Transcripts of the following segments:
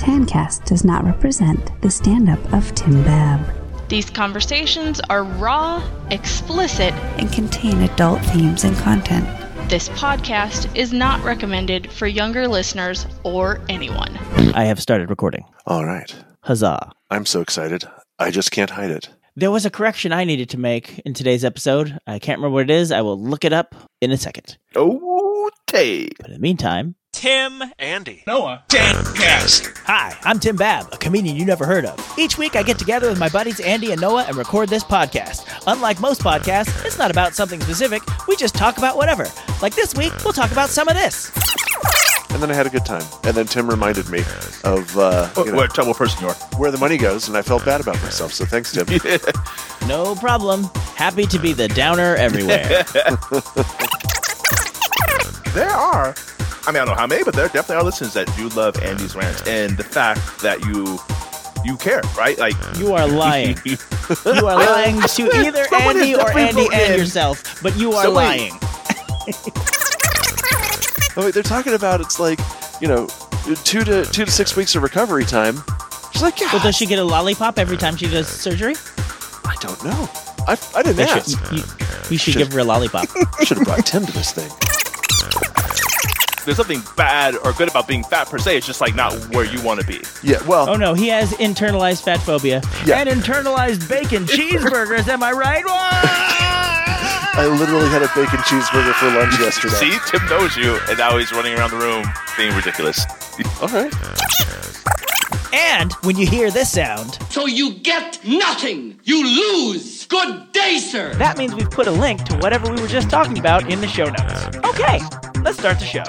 Tancast does not represent the stand up of Tim Bab These conversations are raw, explicit, and contain adult themes and content. This podcast is not recommended for younger listeners or anyone. I have started recording. All right. Huzzah. I'm so excited. I just can't hide it. There was a correction I needed to make in today's episode. I can't remember what it is. I will look it up in a second. Oh, tape. But in the meantime, Tim, Andy. Noah, Tancast. hi, I'm Tim Bab, a comedian you never heard of. Each week I get together with my buddies Andy and Noah and record this podcast. Unlike most podcasts, it's not about something specific. We just talk about whatever. Like this week, we'll talk about some of this. And then I had a good time. And then Tim reminded me of uh, What, you know, what trouble person you are? where the money goes, and I felt bad about myself. So thanks, Tim. No problem. Happy to be the downer everywhere. There are. I mean, I don't know how many, but there definitely are listeners that do love Andy's rants and the fact that you you care, right? Like you are lying. You are lying to either Andy or Andy and yourself, but you are lying. oh, wait, they're talking about it's like, you know, two to two to six weeks of recovery time. She's like, yeah. Well, does she get a lollipop every time she does surgery? I don't know. I, I didn't should- ask. you, you- we should Should- give her a lollipop. I Should have brought Tim to this thing. There's nothing bad or good about being fat per se. It's just like not where you want to be. Yeah. Well, Oh no, he has internalized fat phobia Yeah. and internalized bacon cheeseburgers. Am I right? I literally had a bacon cheeseburger for lunch yesterday. See, Tim knows you, and now he's running around the room being ridiculous. All right. And when you hear this sound, So you get nothing. You lose. Good day, sir. that means we've put a link to whatever we were just talking about in the show notes. Okay, let's start the show.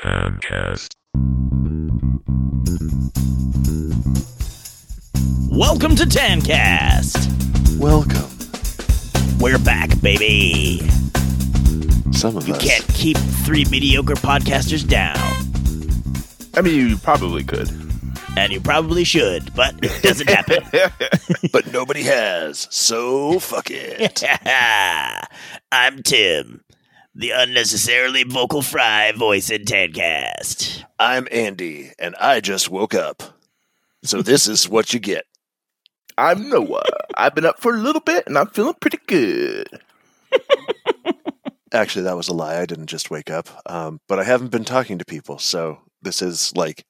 Tancast. Welcome to Tancast. Welcome. We're back, baby. Some of You us. can't keep three mediocre podcasters down. I mean, you probably could. And you probably should, but it doesn't happen. But nobody has. So fuck it. I'm Tim, the unnecessarily vocal fry voice in Tancast. I'm Andy, and I just woke up. So this is what you get. I'm Noah. I've been up for a little bit, and I'm feeling pretty good. Actually, that was a lie. I didn't just wake up. Um, but I haven't been talking to people, so this is like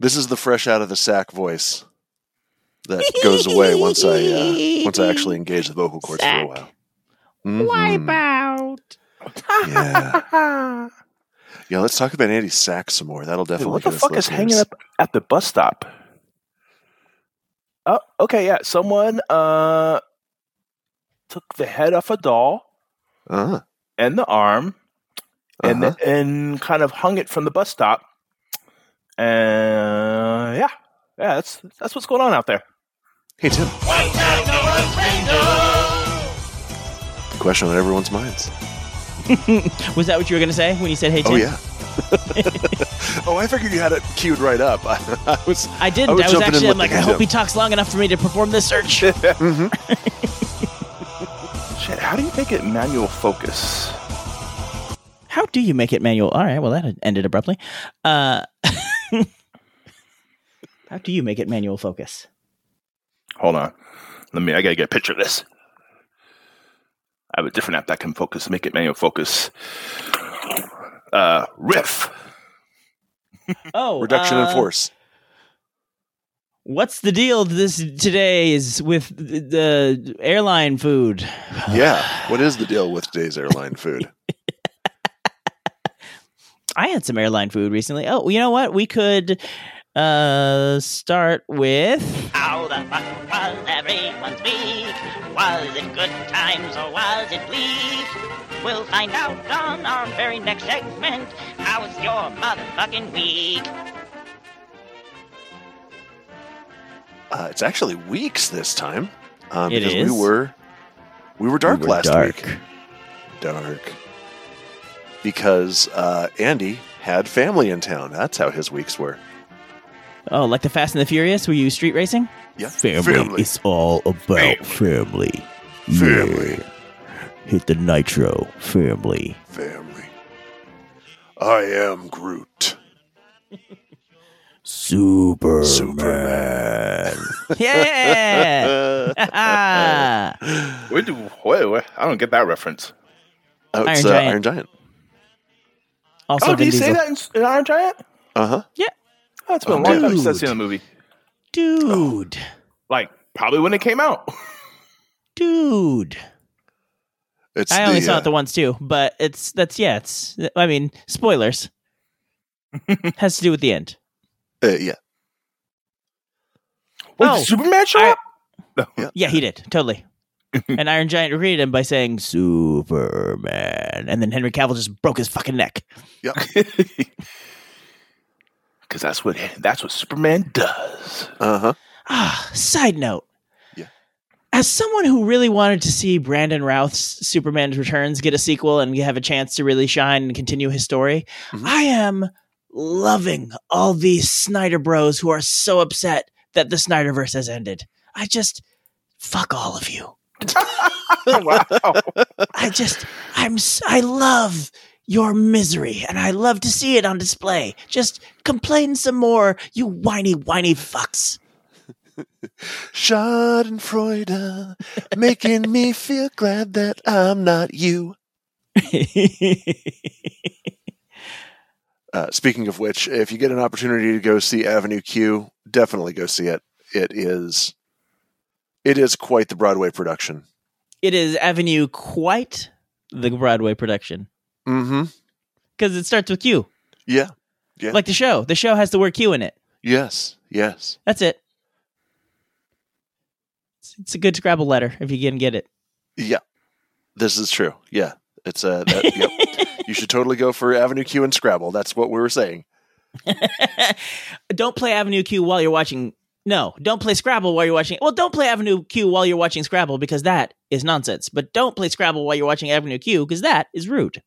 this is the fresh out of the sack voice that goes away once I uh, once I actually engage the vocal cords for a while. Mhm. out. Yeah. Yeah, let's talk about Andy's sack some more. That'll Dude, definitely what the get us fuck is hanging up at the bus stop? Oh, okay, yeah. Someone uh took the head off a doll Uh-huh. and the arm and Uh-huh. and kind of hung it from the bus stop. And yeah, yeah, that's that's what's going on out there. Hey Tim. Question on everyone's minds. Was that what you were going to say when you said, hey, Tim? Oh yeah. oh, I figured you had it queued right up. I, I was. I didn't. I I was was, jumping in actually, I'm like, I hope Tim. he talks long enough for me to perform this search. Shit, how do you make it manual focus? How do you make it manual? All right, well, that ended abruptly. Uh, how do you make it manual focus? Hold on. Let me I gotta get a picture of this. I have a different app that can focus, make it manual focus. Uh Riff. Oh, Reduction uh, in force. What's the deal this today is with the, the airline food? Yeah. What is the deal with today's airline food? I had some airline food recently. Oh, you know what? We could uh start with How the fuck was everyone's week? Was it good times or was it bleak? We'll find out on our very next segment. How's your motherfucking week? Uh, it's actually weeks this time. Um, It because is? we were we were dark We were last dark. week. Dark. Because uh, Andy had family in town. That's how his weeks were. oh, like the Fast and the Furious. Were you street racing? Yeah. Family. It's all about family. Family. Yeah. Hit the nitro. Family. Family. I am Groot. Superman. Superman. yeah. Where do wait, wait, I don't get that reference. Oh, it's Iron uh, Giant. Iron Giant. Also, oh, did Vin he say Diesel. that in, in Iron Giant? Uh huh. Yeah, Oh, it's been Oh, a long time since I've seen the movie. dude, Like probably when it came out. dude. It's I only the, saw uh, it the once too, but it's that's yeah. It's I mean spoilers. Has to do with the end. uh, yeah. Wait, Oh, did Superman show I- up? Yeah, he did totally. and Iron Giant greeted him by saying Superman, and then Henry Cavill just broke his fucking neck. Yep. Because that's what that's what Superman does. Uh huh. Ah, side note. Yeah. As someone who really wanted to see Brandon Routh's Superman Returns get a sequel and have a chance to really shine and continue his story, Mhm. I am loving all these Snyder bros who are so upset that the Snyderverse has ended. I just fuck all of you. wow. I just I'm I love your misery and I love to see it on display. Just complain some more, you whiny whiny fucks. Schadenfreude, making me feel glad that I'm not you. Uh, speaking of which, if you get an opportunity to go see Avenue Q, definitely go see it. It is, it is quite the Broadway production. it is Avenue quite the Broadway production Mm-hmm. because it starts with Q, Yeah. Yeah. like the show. The show has the word Q in it. Yes. Yes. That's it. It's, it's a good Scrabble letter if you can get it. Yeah. This is true. Yeah. It's a. That, yep. You should totally go for Avenue Q and Scrabble. That's what we were saying. don't play Avenue Q while you're watching. No, don't play Scrabble while you're watching. Well, don't play Avenue Q while you're watching Scrabble because that is nonsense. But don't play Scrabble while you're watching Avenue Q because that is rude.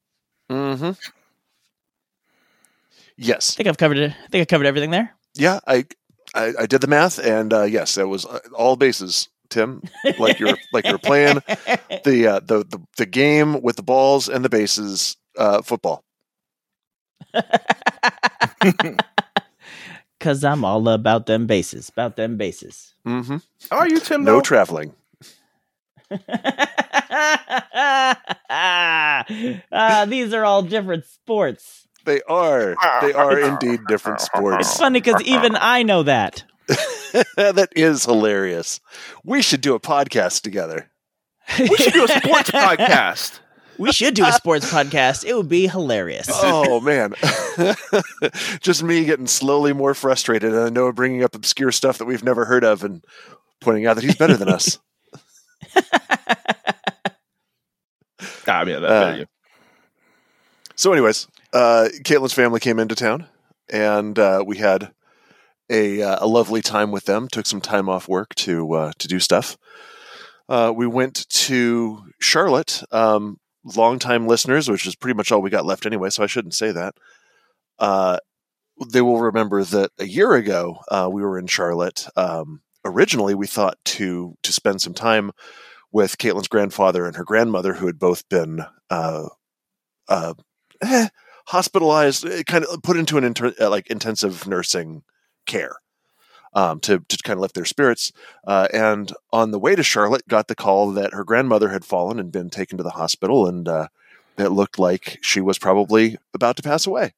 Mm-hmm. Yes, I think I've covered it. I think I covered everything there. Yeah. I, I, I did the math, and uh, yes, that was uh, all bases. Tim, like you're like you're playing the, uh, the the the game with the balls and the bases, uh, football. Cause I'm all about them bases, about them bases. Mm-hmm. Are you, Tim? No traveling. Ah, these are all different sports. They are. They are indeed different sports. It's funny because even I know that. that is hilarious. We should do a podcast together. we should do a sports podcast. We should do a sports podcast. It would be hilarious. Oh man, just me getting slowly more frustrated, and Noah bringing up obscure stuff that we've never heard of and pointing out that he's better than us. Ah, I mean, that, Uh. So, anyways, uh, Caitlin's family came into town, and uh, we had a uh, a lovely time with them. Took some time off work to uh, to do stuff. Uh, we went to Charlotte. Um, longtime listeners, which is pretty much all we got left anyway, so I shouldn't say that. Uh, they will remember that a year ago uh, we were in Charlotte. Um, originally, we thought to to spend some time with Caitlin's grandfather and her grandmother, who had both been uh, uh, eh, hospitalized, eh, kind of put into an inter- uh, like intensive nursing care um, to to kind of lift their spirits. Uh, and on the way to Charlotte, got the call that her grandmother had fallen and been taken to the hospital, and uh, it looked like she was probably about to pass away.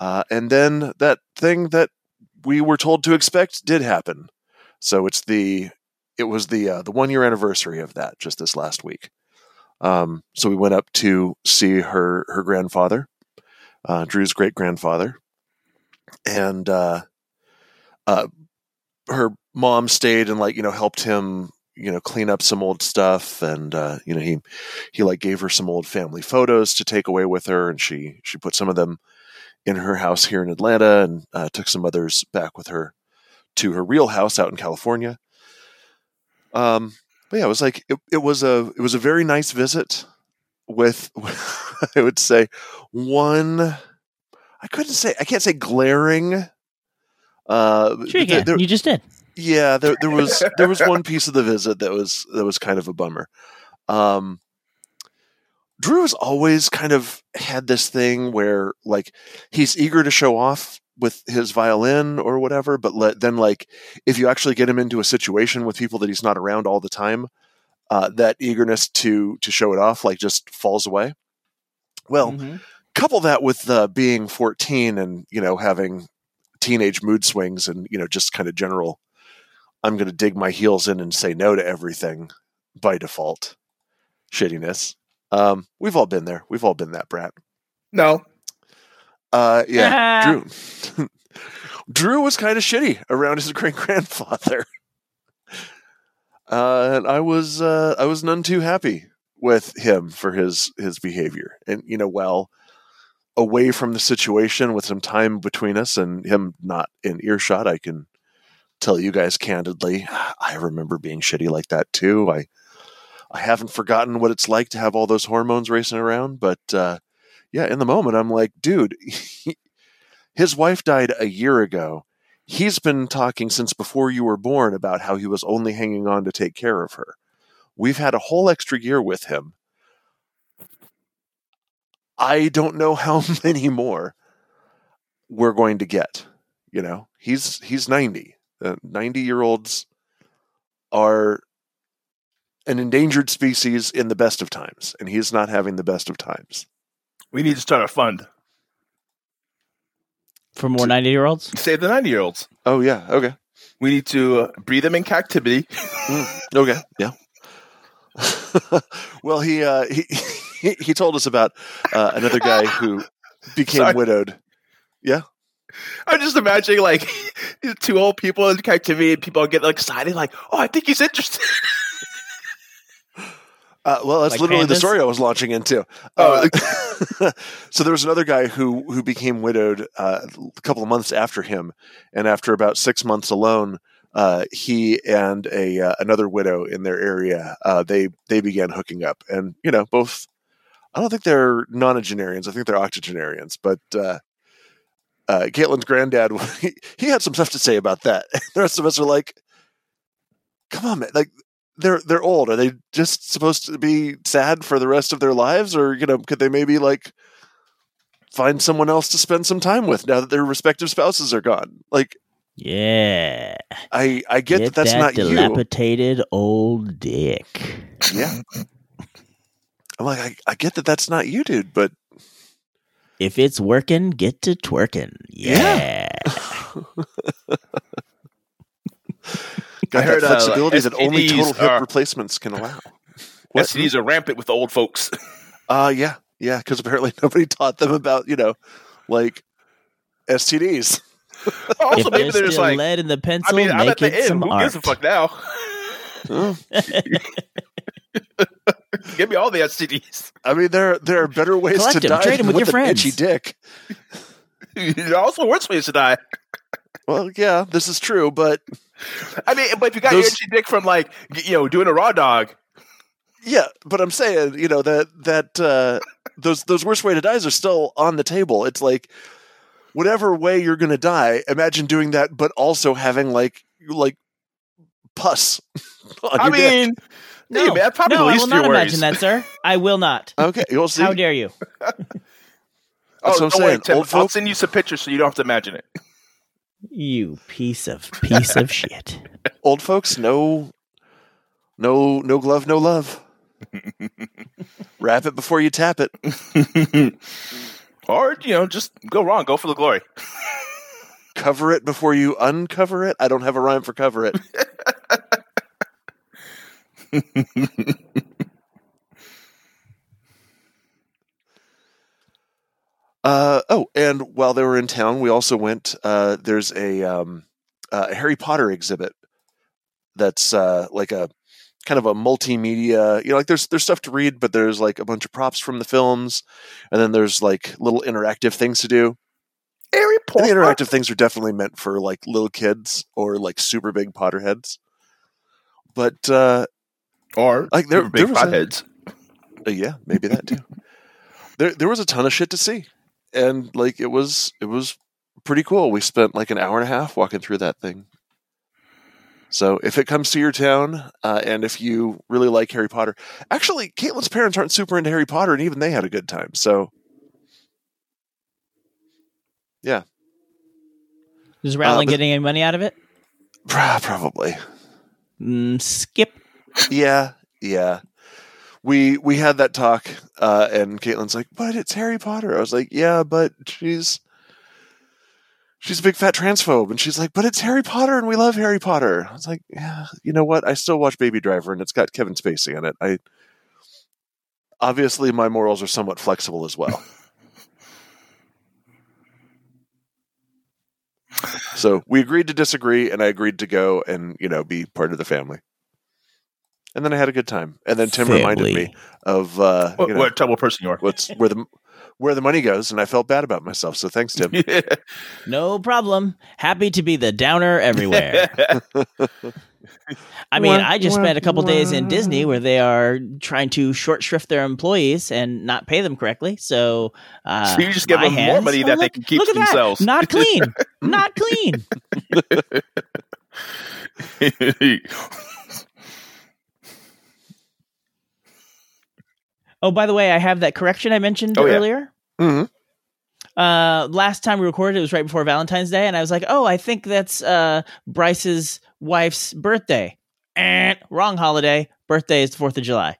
Uh, and then that thing that we were told to expect did happen. So it's the it was the uh, the one year anniversary of that just this last week. Um, so we went up to see her her grandfather, uh, Drew's great grandfather, and uh, uh, her mom stayed and like you know helped him you know clean up some old stuff and uh, you know he he like gave her some old family photos to take away with her and she she put some of them in her house here in Atlanta and uh, took some others back with her to her real house out in California. Um, but yeah, it was like it, it was a it was a very nice visit with I would say one I couldn't say I can't say glaring. Uh, Sure, you there- you just did. yeah, there, there was there was one piece of the visit that was that was kind of a bummer. Um, Drew has always kind of had this thing where like he's eager to show off with his violin or whatever, but let, then like if you actually get him into a situation with people that he's not around all the time, uh, that eagerness to to show it off like just falls away. Well, Mm-hmm. couple that with uh, being 14 and you know having teenage mood swings and you know just kind of general i'm going to dig my heels in and say no to everything by default shittiness. Um, we've all been there. We've all been that brat. No. uh, yeah drew. Drew was kind of shitty around his great grandfather uh, and i was uh, i was none too happy with him for his his behavior. And you know well away from the situation with some time between us and him not in earshot, I can tell you guys candidly, I remember being shitty like that too. I I haven't forgotten what it's like to have all those hormones racing around, but uh, yeah, in the moment, I'm like, dude, his wife died a year ago. He's been talking since before you were born about how he was only hanging on to take care of her. We've had a whole extra year with him. I don't know how many more we're going to get. You know, he's he's 90. 90 year olds are an endangered species in the best of times, and he's not having the best of times. We need to start a fund. For more 90 year olds? Save the 90 year olds. Oh, yeah. Okay. We need to uh, breed them in captivity. Mm, okay. Yeah. well, he, uh, he, he, he told us about uh, another guy who became Sorry. widowed. Yeah. I'm just imagining like two old people in captivity and people get like, excited, like, oh, I think he's interested. Uh, well, that's Like literally the story I was launching into. Oh, Uh, so there was another guy who who became widowed uh, a couple of months after him, and after about six months alone, uh, he and a uh, another widow in their area uh, they they began hooking up, and you know both. I don't think they're nonagenarians. I think they're octogenarians, but. Uh, uh, Caitlin's granddad, he, he had some stuff to say about that. the rest of us are like, "Come on, man! Like, they're they're old. Are they just supposed to be sad for the rest of their lives, or you know, could they maybe like find someone else to spend some time with now that their respective spouses are gone? Like, Yeah. I I get, that that's not you. dilapidated old dick. Yeah, I'm like, I, I get that that's not you, dude, but If it's working, get to twerking. Yeah. got I heard, that uh, flexibility that only total hip are- replacements can allow. What? STDs are rampant with the old folks. Uh, yeah, yeah, because apparently nobody taught them about you know, like STDs. also, if maybe there's they're just still like, lead in the pencil, I mean, I'm make at the end. Who art. gives a fuck now? Give me all the STDs. I mean, there there are better ways Collect to 'em, die trade 'em than with your an friends. itchy dick. There are also worse ways to die. Well, yeah, this is true, but I mean, but if you got your itchy dick from like, you know, doing a raw dog, yeah, but I'm saying, you know, that that uh, those those worst way to dies are still on the table. It's like whatever way you're going to die, imagine doing that, but also having like like pus on I your dick. Mean, No, hey, man, probably no, the I will not your imagine that, sir. I will not. Okay, you'll see. How dare you? That's Oh, oh what I'm don't worry, saying. Tim. Old I'll folk- send you some pictures so you don't have to imagine it. You piece of piece of shit. Old folks, no, no, no glove, no love. Wrap it before you tap it. or you know, just go wrong. Go for the glory. Cover it before you uncover it. I don't have a rhyme for cover it. Uh, oh, and while they were in town, we also went. Uh, there's a, um, a Harry Potter exhibit that's uh, like a kind of a multimedia. You know, like there's there's stuff to read, but there's like a bunch of props from the films, and then there's like little interactive things to do. Harry And Potter. the interactive things are definitely meant for like little kids or like super big Potterheads. But uh, or Like, there- super there big was a- potheads. uh, yeah, maybe that too. there there was a ton of shit to see, and like it was it was pretty cool. We spent like an hour and a half walking through that thing. So if it comes to your town, uh, and if you really like Harry Potter, actually, Caitlin's parents aren't super into Harry Potter, and even they had a good time. So, yeah, Does Rowling but- getting any money out of it? Probably. Mm, skip. Yeah, yeah. We we had that talk, uh, and Caitlin's like, "But it's Harry Potter." I was like, "Yeah, but she's she's a big fat transphobe," and she's like, "But it's Harry Potter, and we love Harry Potter." I was like, "Yeah, you know what? I still watch Baby Driver, and it's got Kevin Spacey in it. I obviously my morals are somewhat flexible as well." so we agreed to disagree, and I agreed to go and you know be part of the family. And then I had a good time. And then Tim reminded me of uh, What, you know, what a terrible person you are. what's where the where the money goes, and I felt bad about myself. So thanks, Tim. No problem. Happy to be the downer everywhere. I mean, I just spent a couple days in Disney where they are trying to short shrift their employees and not pay them correctly. So, uh, So you just give my them more hands- money oh, that they can keep look to at that. themselves. Not clean. not clean. Oh, by the way, I have that correction I mentioned Oh, yeah. earlier. Mhm. Uh, last time we recorded, it was right before Valentine's Day, and I was like, "Oh, I think that's uh, Bryce's wife's birthday." Eh, wrong holiday. Birthday is the Fourth of July.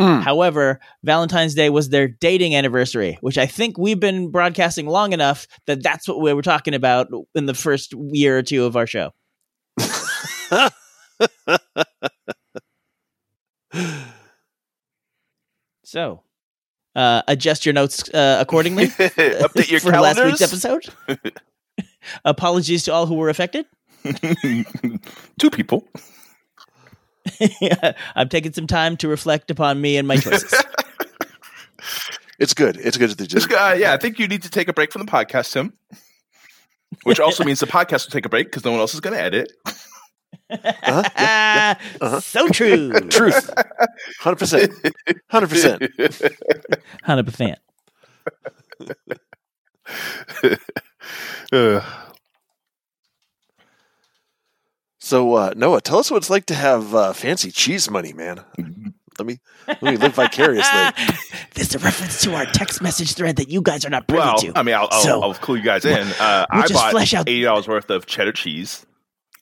Mm. However, Valentine's Day was their dating anniversary, which I think we've been broadcasting long enough that that's what we were talking about in the first year or two of our show. So, uh, adjust your notes uh, accordingly. Update your for last week's episode. Apologies to all who were affected. Two people. I'm taking some time to reflect upon me and my choices. It's good. It's good that they This just guy, yeah, I think you need to take a break from the podcast, Tim. Which also means the podcast will take a break because no one else is going to edit. Uh-huh. yeah, uh-huh. So true. truth, hundred percent, hundred percent. Hundred percent. Uh, So uh, Noah, tell us what it's like to have uh, fancy cheese money, man. Let me let me live vicariously. this is a reference to our text message thread that you guys are not privy well, to. I mean, I'll, I'll, So- I'll clue you guys in. Uh, We'll I just bought flesh out- eighty dollars worth of cheddar cheese,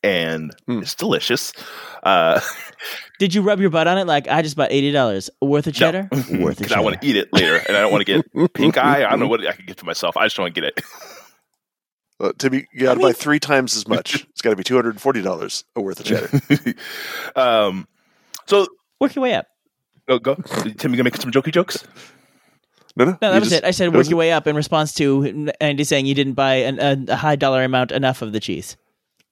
and Mm. it's delicious. Uh, Did you rub your butt on it? Like I just bought eighty dollars worth of cheddar. Worth because. I want to eat it later, and I don't want to get pink eye. I don't know what I can get to myself. I just don't want to get it. Uh, to be, you got to mean- buy three times as much. It's got to be two hundred and forty dollars worth of cheddar. um, so Work your way up. go, go. Tim, you gonna make some jokey jokes? No, no, No, that was just- it. I said that work was your way up in response to Andy saying you didn't buy an, a, a high dollar amount enough of the cheese.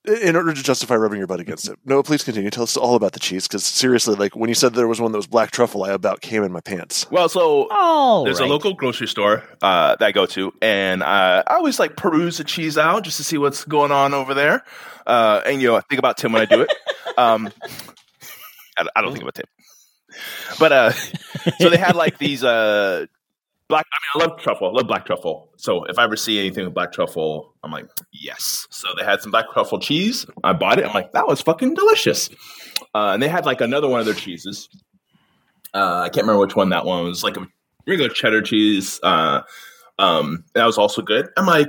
In order to justify rubbing your butt against it. No, please continue. Tell us all about the cheese, because seriously, like when you said there was one that was black truffle, I about came in my pants. Well, so Oh, There's a local grocery store uh, that I go to, and uh, I always like peruse the cheese out just to see what's going on over there. Uh, and you know, I think about Tim when I do it. Um, I, I don't think about Tim, but uh, so they had like these uh, black. I mean, I love truffle. I love black truffle. So if I ever see anything with black truffle, I'm like, yes. So they had some black truffle cheese. I bought it. I'm like, that was fucking delicious. Uh, and they had like another one of their cheeses. Uh, I can't remember which one that one was. Like a regular cheddar cheese. Uh, um, that was also good. I'm like,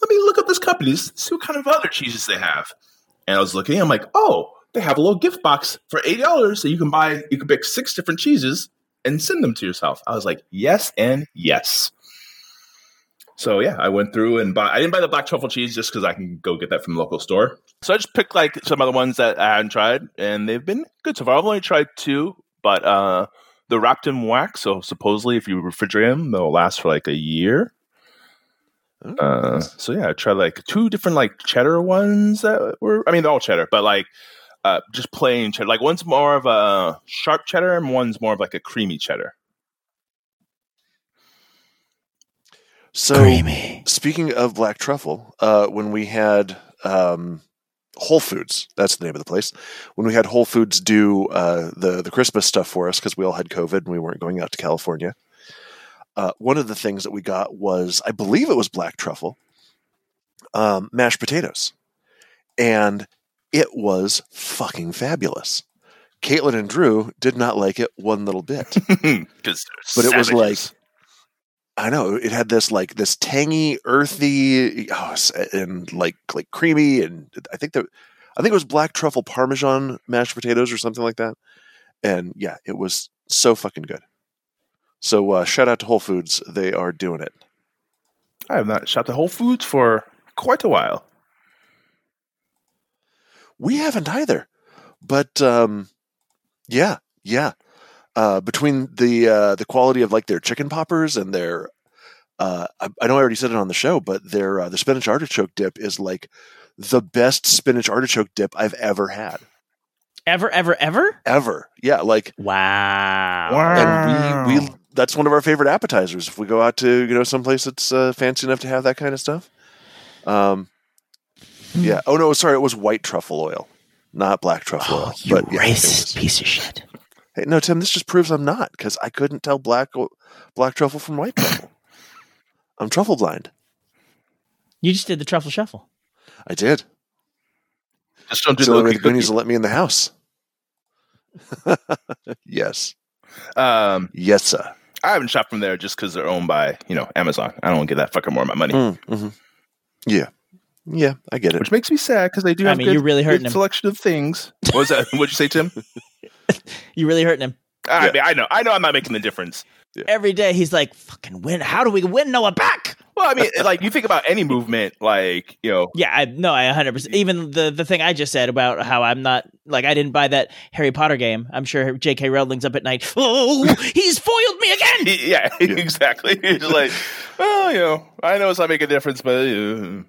let me look up this company, see what kind of other cheeses they have. And I was looking, I'm like, oh, they have a little gift box for eighty dollars, so you can buy, you can pick six different cheeses and send them to yourself. I was like, yes and yes. So yeah, I went through and bought. I didn't buy the black truffle cheese just because I can go get that from the local store. So I just picked like some other ones that I hadn't tried, and they've been good so far. I've only tried two, but uh, they're wrapped in wax, so supposedly if you refrigerate them, they'll last for like a year. Uh, so yeah, I tried like two different like cheddar ones that were. I mean, they're all cheddar, but like uh, just plain cheddar. Like one's more of a sharp cheddar, and one's more of like a creamy cheddar. So, Creamy. speaking of black truffle, uh, when we had um, Whole Foods, that's the name of the place. When we had Whole Foods do uh, the the Christmas stuff for us because we all had COVID and we weren't going out to California. Uh, one of the things that we got was, I believe it was black truffle, um, mashed potatoes, and it was fucking fabulous. Caitlin and Drew did not like it one little bit. Because But it was like- I know it had this like this tangy, earthy, oh, and like like creamy, and I think that I think it was black truffle parmesan mashed potatoes or something like that. And yeah, it was so fucking good. So uh, shout out to Whole Foods, they are doing it. I have not shot to Whole Foods for quite a while. We haven't either, but um, yeah, yeah. Uh, between the uh, the quality of like their chicken poppers and their uh, I, I know I already said it on the show, but their uh, the spinach artichoke dip is like the best spinach artichoke dip I've ever had. Ever, ever, ever? Ever, yeah. Like, Wow. and we we that's one of our favorite appetizers. If we go out to you know someplace that's uh, fancy enough to have that kind of stuff, um, yeah. Oh no, sorry, it was white truffle oil, not black truffle oil. Oh, you but yeah, it racist was- piece of shit. Hey, no, Tim, this just proves I'm not because I couldn't tell black black truffle from white truffle. I'm truffle blind. You just did the truffle shuffle. I did. Just don't do It's the the only way the Goonies cookie. will let me in the house. yes, Um, yes, sir. I haven't shopped from there just because they're owned by you know Amazon. I don't want to give that fucker more of my money, Mm-hmm. Yeah, yeah, I get it. which makes me sad because they do I have mean, good, you're really hurting him. selection of things. What was that? What'd you say, Tim? You really hurting him. I Yeah. mean, I know, I know, I'm not making the difference. Every day he's like, fucking win. How do we win Noah back? Well, I mean, like you think about any movement, like you know, Yeah, I no, I 100%. Even the the thing I just said about how I'm not like I didn't buy that Harry Potter game. I'm sure J.K. Rowling's up at night. Oh, he's foiled me again. yeah, exactly. It's like, well, you know, I know it's not making a difference, but uh,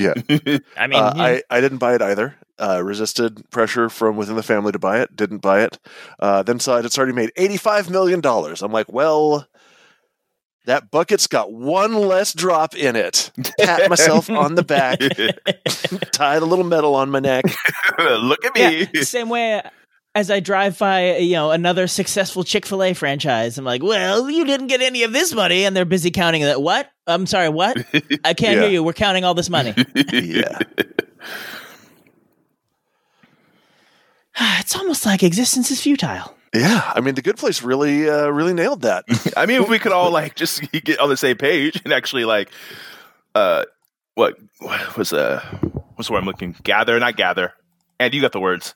Yeah, I mean, uh, you- I I didn't buy it either. Uh, resisted pressure from within the family to buy it. Didn't buy it. Uh, then saw it. It's already made eighty five million dollars. I'm like, well. That bucket's got one less drop in it. Pat myself on the back, tied a little medal on my neck. look at me. yeah, same way as I drive by, you know, another successful Chick Fil A franchise. I'm like, well, you didn't get any of this money, and they're busy counting that. What? I'm sorry. What? I can't Yeah. hear you. We're counting all this money. Yeah, it's almost like existence is futile. yeah. I mean, the Good Place really, uh, really nailed that. I mean, if we could all like just get on the same page and actually like, uh, what, what was uh, what's the word I'm looking? Gather, not gather. And you got the words,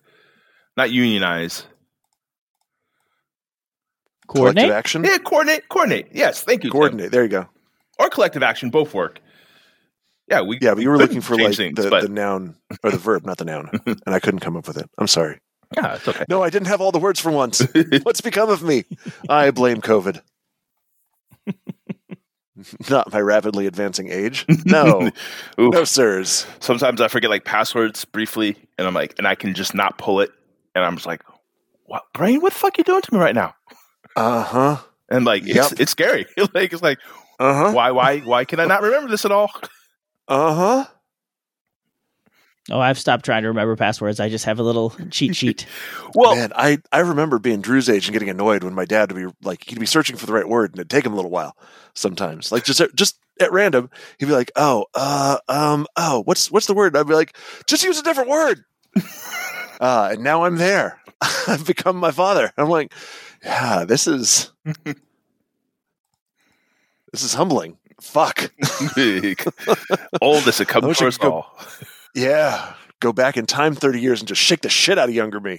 not unionize. Collective action, Yeah, coordinate, coordinate. Yes, thank you. Tim. coordinate. There you go. or collective action, both work. Yeah, we. Yeah, but you were looking for like things, the, but the noun or the verb, not the noun, and I couldn't come up with it. I'm sorry. yeah, it's okay. No, I didn't have all the words for once. What's become of me? I blame COVID. Not my rapidly advancing age. No, no, sirs. Sometimes I forget like passwords briefly, and I'm like, and I can just not pull it, and I'm just like, "What, brain? What the fuck you doing to me right now?" Uh huh. And like, Yep. it's it's scary. like, it's like, Uh huh. why, why, why can I not remember this at all? Uh huh. Oh, I've stopped trying to remember passwords. I just have a little cheat sheet. Well, Man, I, I remember being Drew's age and getting annoyed when my dad would be like, he'd be searching for the right word and it'd take him a little while sometimes. Like just just at random, he'd be like, oh, uh, um, oh, what's what's the word? I'd be like, just use a different word. uh, and now I'm there. I've become my father. I'm like, yeah, this is this is humbling. Fuck. oldest it I comes wish I first go- all. Yeah. Go back in time 30 years and just shake the shit out of younger me.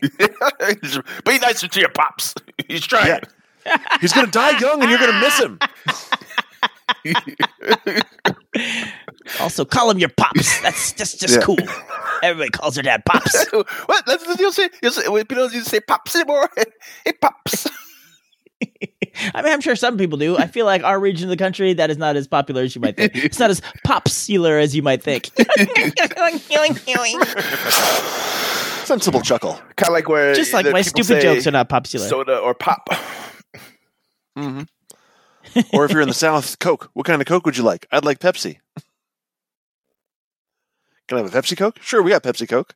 Be nicer to your pops. He's trying. Yeah. He's going to die young and you're going to miss him. Also, call him your pops. That's just just Yeah. cool. Everybody calls her dad pops. what? That's what you'll say. You'll say people don't say pops anymore. Hey, pops. I mean, I'm sure some people do. I feel like our region of the country that is not as popular as you might think. It's not as popsular as you might think. Sensible chuckle. kind of like where Just like my stupid jokes are not popular. soda or pop. hmm or if you're in the South, Coke. What kind of Coke would you like? I'd like Pepsi. Can I have a Pepsi Coke? Sure, we got Pepsi Coke.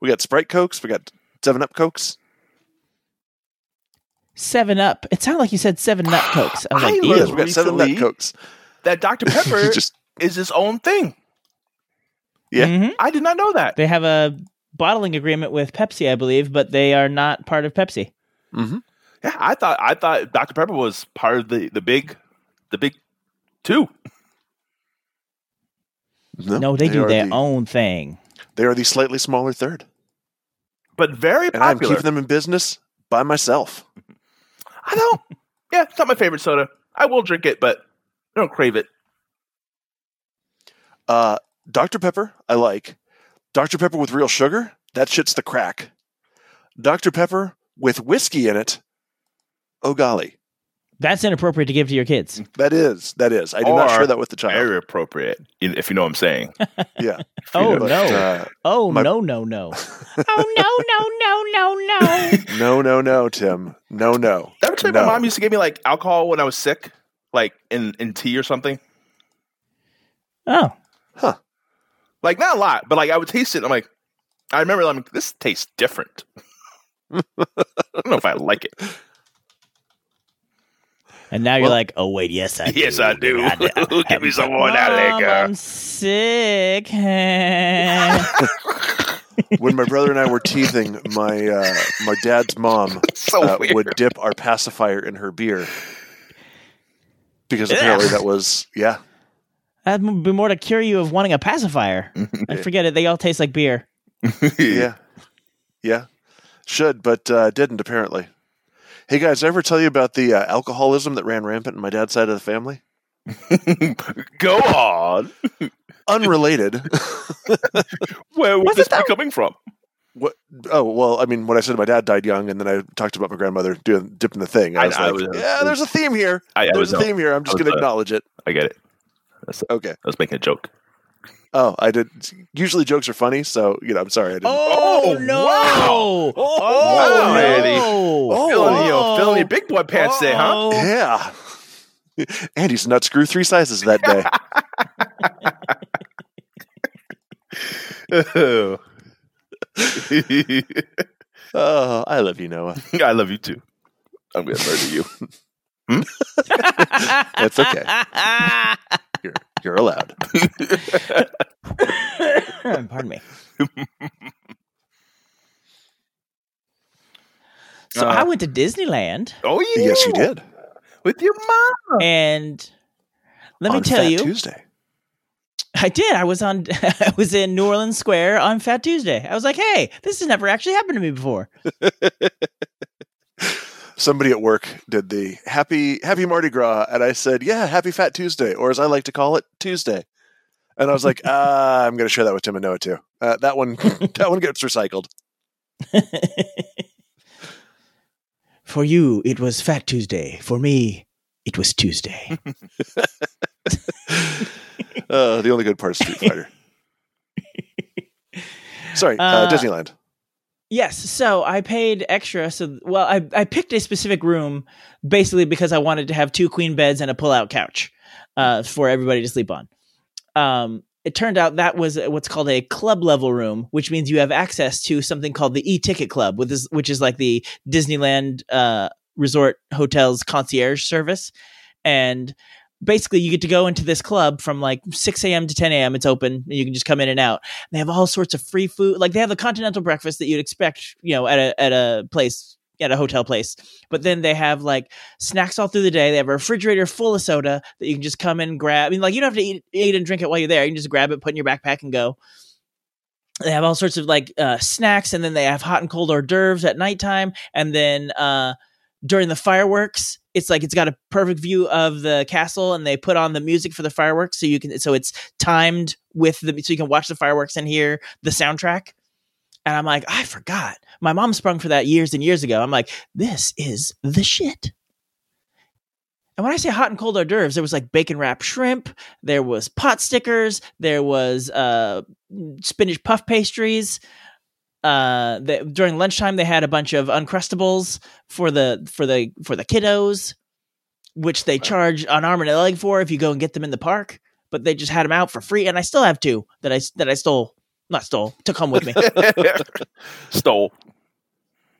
We got Sprite Cokes. We got Seven Up Cokes. Seven Up. It sounded like you said Seven Nut Cokes. I was I like, love- ew. We got Seven Up Cokes. That Dr Pepper You just is his own thing. Yeah. Mhm. I did not know that. They have a bottling agreement with Pepsi, I believe, but they are not part of Pepsi. hmm Yeah, I thought I thought Dr Pepper was part of the the big the big Two. No, they, do their the, own thing. They are the slightly smaller third, But very and I'm popular. keeping them in business by myself. I don't. Yeah, it's not my favorite soda. I will drink it, but I don't crave it. Uh, Dr. Pepper, I like. Dr. Pepper with real sugar, that shit's the crack. Dr. Pepper with whiskey in it, oh golly. That's inappropriate to give to your kids. That is, that is. I do not share that with the child. Very appropriate, if you know what I'm saying. Yeah. Oh no! uh, oh my- no! No! No! oh no! No! No! No! No! no, no, no, Tim. No, no. Ever tell no. my mom used to give me like alcohol when I was sick, like in in tea or something. Oh, Huh. Like not a lot, but like I would taste it. And I'm like, I remember I'm like, this tastes different. I don't know if I like it. And now you're like, oh wait, yes, I do. Yes, I do. I Give me some more of that Mom, liquor. I'm sick. when my brother and I were teething, my uh, my dad's mom so uh, would dip our pacifier in her beer because apparently that was yeah. That'd be more to cure you of wanting a pacifier. I forget it. They all taste like beer. Yeah. Yeah. Should, but uh, didn't apparently. Hey guys, ever tell you about the uh, alcoholism that ran rampant in my dad's side of the family? Go on. Unrelated. Where Wasn't this that- coming from? what? Oh well, I mean, when I said my dad died young, and then I talked about my grandmother doing dipping the thing, I I- was I like, was- "Yeah, there's a theme here. I, I There's was, a theme here. I'm just going to acknowledge it." I get it. That's, I was making a joke. Oh, I did. Usually jokes are funny, so you know, I'm sorry. I didn't. Oh, Oh, no! wow. Oh, oh wow, no! Andy. Oh, Filling, you know, oh. filling your big boy pants there, huh? Oh. Yeah. Andy's nut screw three sizes that day. oh, I love you, Noah. I love you too. I'm gonna murder you. It's okay. You're you're allowed. Pardon me. So Uh, I went to Disneyland, Oh yeah. Yes, you did. With your mom. and let me tell Fat you, Tuesday. I did. I was on. I was in New Orleans Square on Fat Tuesday. I was like, "Hey, this has never actually happened to me before." Somebody at work did the happy Happy Mardi Gras, and I said, "Yeah, Happy Fat Tuesday," or as I like to call it, Tuesday. And I was like, uh, "I'm going to share that with Tim and Noah too." Uh, that one, that one gets recycled. For you, it was Fat Tuesday. For me, it was Tuesday. Uh, the only good part is Street Fighter. Sorry, uh, Uh, Disneyland. Yes, so I paid extra. So, well, I I picked a specific room basically because I wanted to have two queen beds and a pull-out couch uh, for everybody to sleep on. Um, it turned out that was what's called a club level room, which means you have access to something called the e-ticket club, with this, which is like the Disneyland uh, Resort Hotels concierge service, and basically you get to go into this club from like 6 a.m. to 10 a.m. It's open, and you can just come in and out. They have all sorts of free food. Like they have the continental breakfast that you'd expect, you know, at a at a place at a hotel place. But then they have like snacks all through the day. They have a refrigerator full of soda that you can just come and grab. I mean, like you don't have to eat eat and drink it while you're there. You can just grab it, put it in your backpack, and go. They have all sorts of like uh, snacks, and then they have hot and cold hors d'oeuvres at nighttime, and then uh, during the fireworks, it's like it's got a perfect view of the castle, and they put on the music for the fireworks, so you can so it's timed with the so you can watch the fireworks and hear the soundtrack. And I'm like, I forgot. My mom sprung for that years and years ago. I'm like, this is the shit. And when I say hot and cold hors d'oeuvres, there was like bacon wrapped shrimp, there was pot stickers, there was uh, spinach puff pastries. Uh, the, during lunchtime, they had a bunch of uncrustables for the for the for the kiddos, which they charge an arm and a leg for if you go and get them in the park. But they just had them out for free, and I still have two that I that I stole, not stole, took home with me. Stole.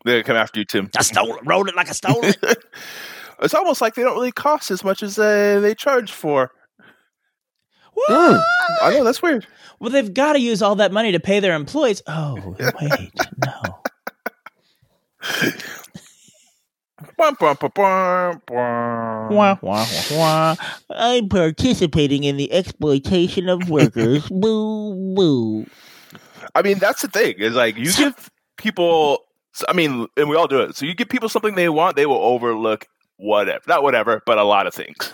They're coming after you, Tim. I stole it, rode it like I stole it. it's almost like they don't really cost as much as uh, they charge for. What? I know that's weird. Well, they've got to use all that money to pay their employees. Oh, wait, no. I'm participating in the exploitation of workers. boo, boo. I mean, that's the thing. Is like you give people. I mean, and we all do it. So you give people something they want, they will overlook whatever, not whatever, but a lot of things.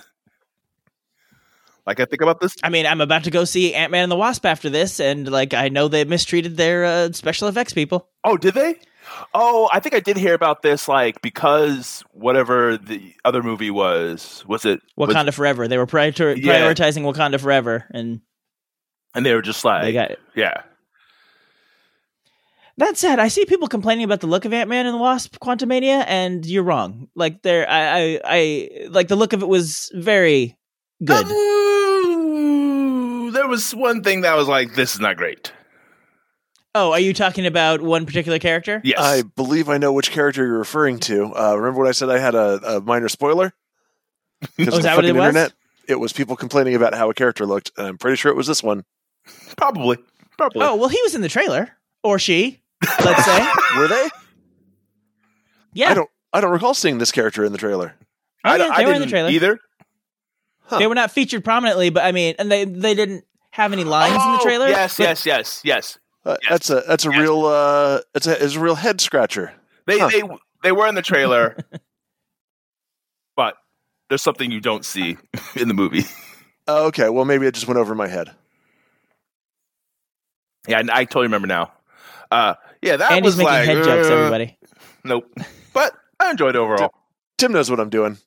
Like I think about this. I mean, I'm about to go see Ant Man and the Wasp after this, and like I know they mistreated their uh, special effects people. Oh, did they? Oh, I think I did hear about this. Like because whatever the other movie was, was it was- Wakanda Forever. They were prior- Yeah. prioritizing Wakanda Forever, and and they were just like, they got it. yeah, That said, I see people complaining about the look of Ant Man and the Wasp Quantumania, and you're wrong. Like there, I, I, I like the look of it was very good. Ooh, there was one thing that was like, this is not great. Oh, are you talking about one particular character? Yes, I believe I know which character you're referring to. Uh, remember when I said I had a, a minor spoiler? Because Oh, is that what it was? internet, it was people complaining about how a character looked, and I'm pretty sure it was this one. probably, probably. Oh, well, he was in the trailer, or she. Let's say, Were they? yeah, I don't. I don't recall seeing this character in the trailer. Oh, I, yeah, don't- I they were in the didn't trailer. either. Huh. They were not featured prominently, but I mean, and they they didn't have any lines in the Oh, trailer. Yes, but- yes, yes, yes. Uh, Yes. That's a that's a Yes. real uh, it's a it's a real head scratcher. They Huh. they they were in the trailer, but there's something you don't see in the movie. Oh, okay, well maybe it just went over my head. Yeah, I, I totally remember now. Uh, yeah, that Andy's was making like head jokes. uh, Everybody. Nope, but I enjoyed it overall. Tim knows what I'm doing.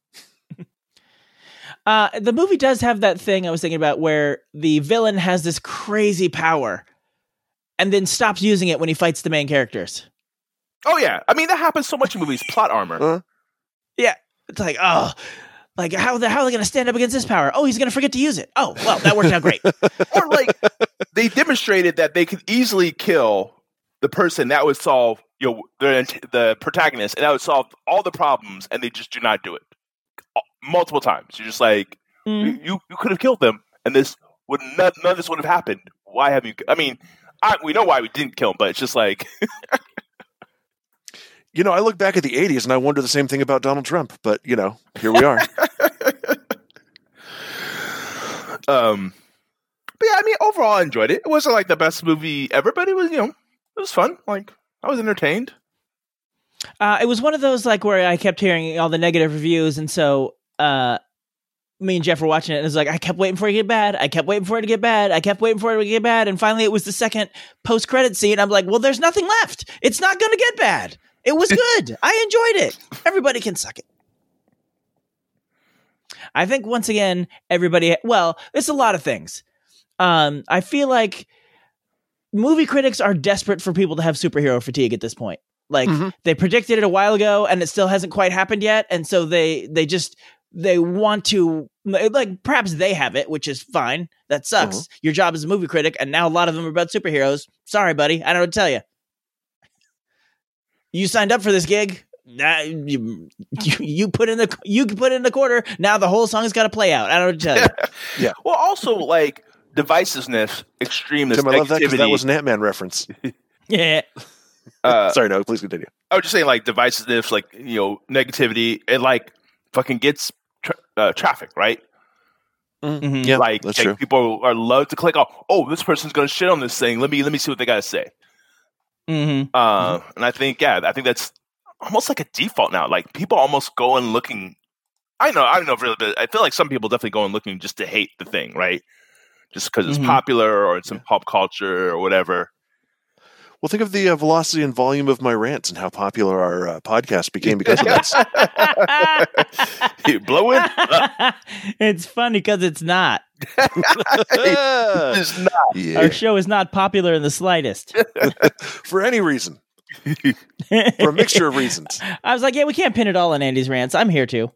Uh, the movie does have that thing I was thinking about where the villain has this crazy power, and then stops using it when he fights the main characters. Oh yeah, I mean that happens so much in movies. Plot armor. Huh? It's like, oh, like how the how are they going to stand up against this power? Oh, he's going to forget to use it. Oh, well, that worked out great. or like they demonstrated that they could easily kill the person that would solve you know the the protagonist and that would solve all the problems and they just do not do it multiple times you're just like Mm. you you could have killed them and this would none, none of this would have happened why have you i mean I, we know why we didn't kill him but it's just like You know, I look back at the '80s and I wonder the same thing about Donald Trump. But you know, here we are. um but yeah i mean overall i enjoyed it it wasn't like the best movie ever but it was you know it was fun like i was entertained Uh, it was one of those like where I kept hearing all the negative reviews, and so uh, me and Jeff were watching it, and it was like I kept waiting for it to get bad. I kept waiting for it to get bad. I kept waiting for it to get bad, and finally it was the second post credit scene. I'm like, well, there's nothing left. It's not going to get bad. It was good. I enjoyed it. Everybody can suck it. I think once again, everybody. Well, it's a lot of things. Um, I feel like movie critics are desperate for people to have superhero fatigue at this point. Like Mhm. they predicted it a while ago, and it still hasn't quite happened yet, and so they they just they want to like perhaps they have it, which is fine. That sucks. Your job is a movie critic, and now a lot of them are about superheroes. Sorry, buddy, I don't know what to tell you. You signed up for this gig. Nah, you, you you put in the you put in the quarter. Now the whole song's got to play out. I don't know what to tell you. Yeah. Well, also like divisiveness, extremeness, Tim, I love that that was an Ant Man reference. Yeah. uh, Sorry, no, please continue. I was just saying, like divisiveness, like you know, negativity. and like fucking gets tra- uh, traffic, right? Mhm. Yeah, like, that's like, true. people are love to click. Oh, oh, this person's gonna shit on this thing. Let me let me see what they gotta say. Mhm. Uh, And I think, yeah, I think that's almost like a default now. Like people almost go and looking. I know, I don't know if really, but I feel like some people definitely go and looking just to hate the thing, right? Just because it's Mhm. popular or it's in pop culture or whatever. Well, think of the uh, velocity and volume of my rants and how popular our uh, podcast became because of this. You blow it. it's funny because it's not. It's not. yeah, Our show is not popular in the slightest. for any reason, for a mixture of reasons. I was like, yeah, we can't pin it all on Andy's rants. I'm here too.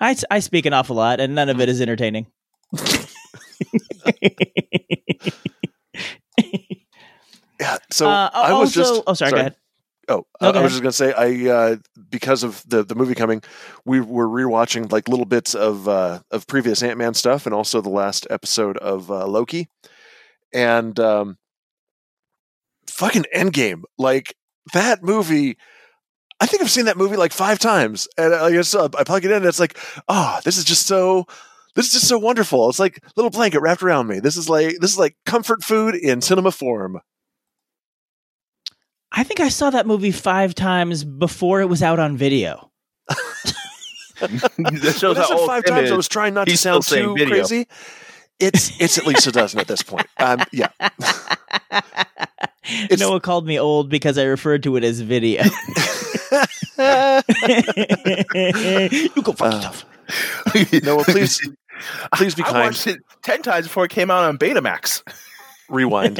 I, I speak an awful lot, and none of it is entertaining. Yeah. So uh, I was also, just. oh, sorry, go ahead. Oh, No, I- go I ahead. was just gonna say I uh, because of the the movie coming, we were rewatching like little bits of uh, of previous Ant Man stuff and also the last episode of uh, Loki, and um, fucking Endgame like that movie. I think I've seen that movie like five times, and I guess uh, I plug it in, and it's like, oh, this is just so. This is just so wonderful. It's like a little blanket wrapped around me. This is like this is like comfort food in cinema form. I think I saw that movie five times before it was out on video. that When shows how old five times, is. I was trying not to He's still sound too video. crazy. It's it's at least a dozen at this point. Um, yeah, It's- Noah called me old because I referred to it as video. you go fuck Uh, yourself. Noah, please please be I kind. watched it ten times before it came out on Betamax. Rewind.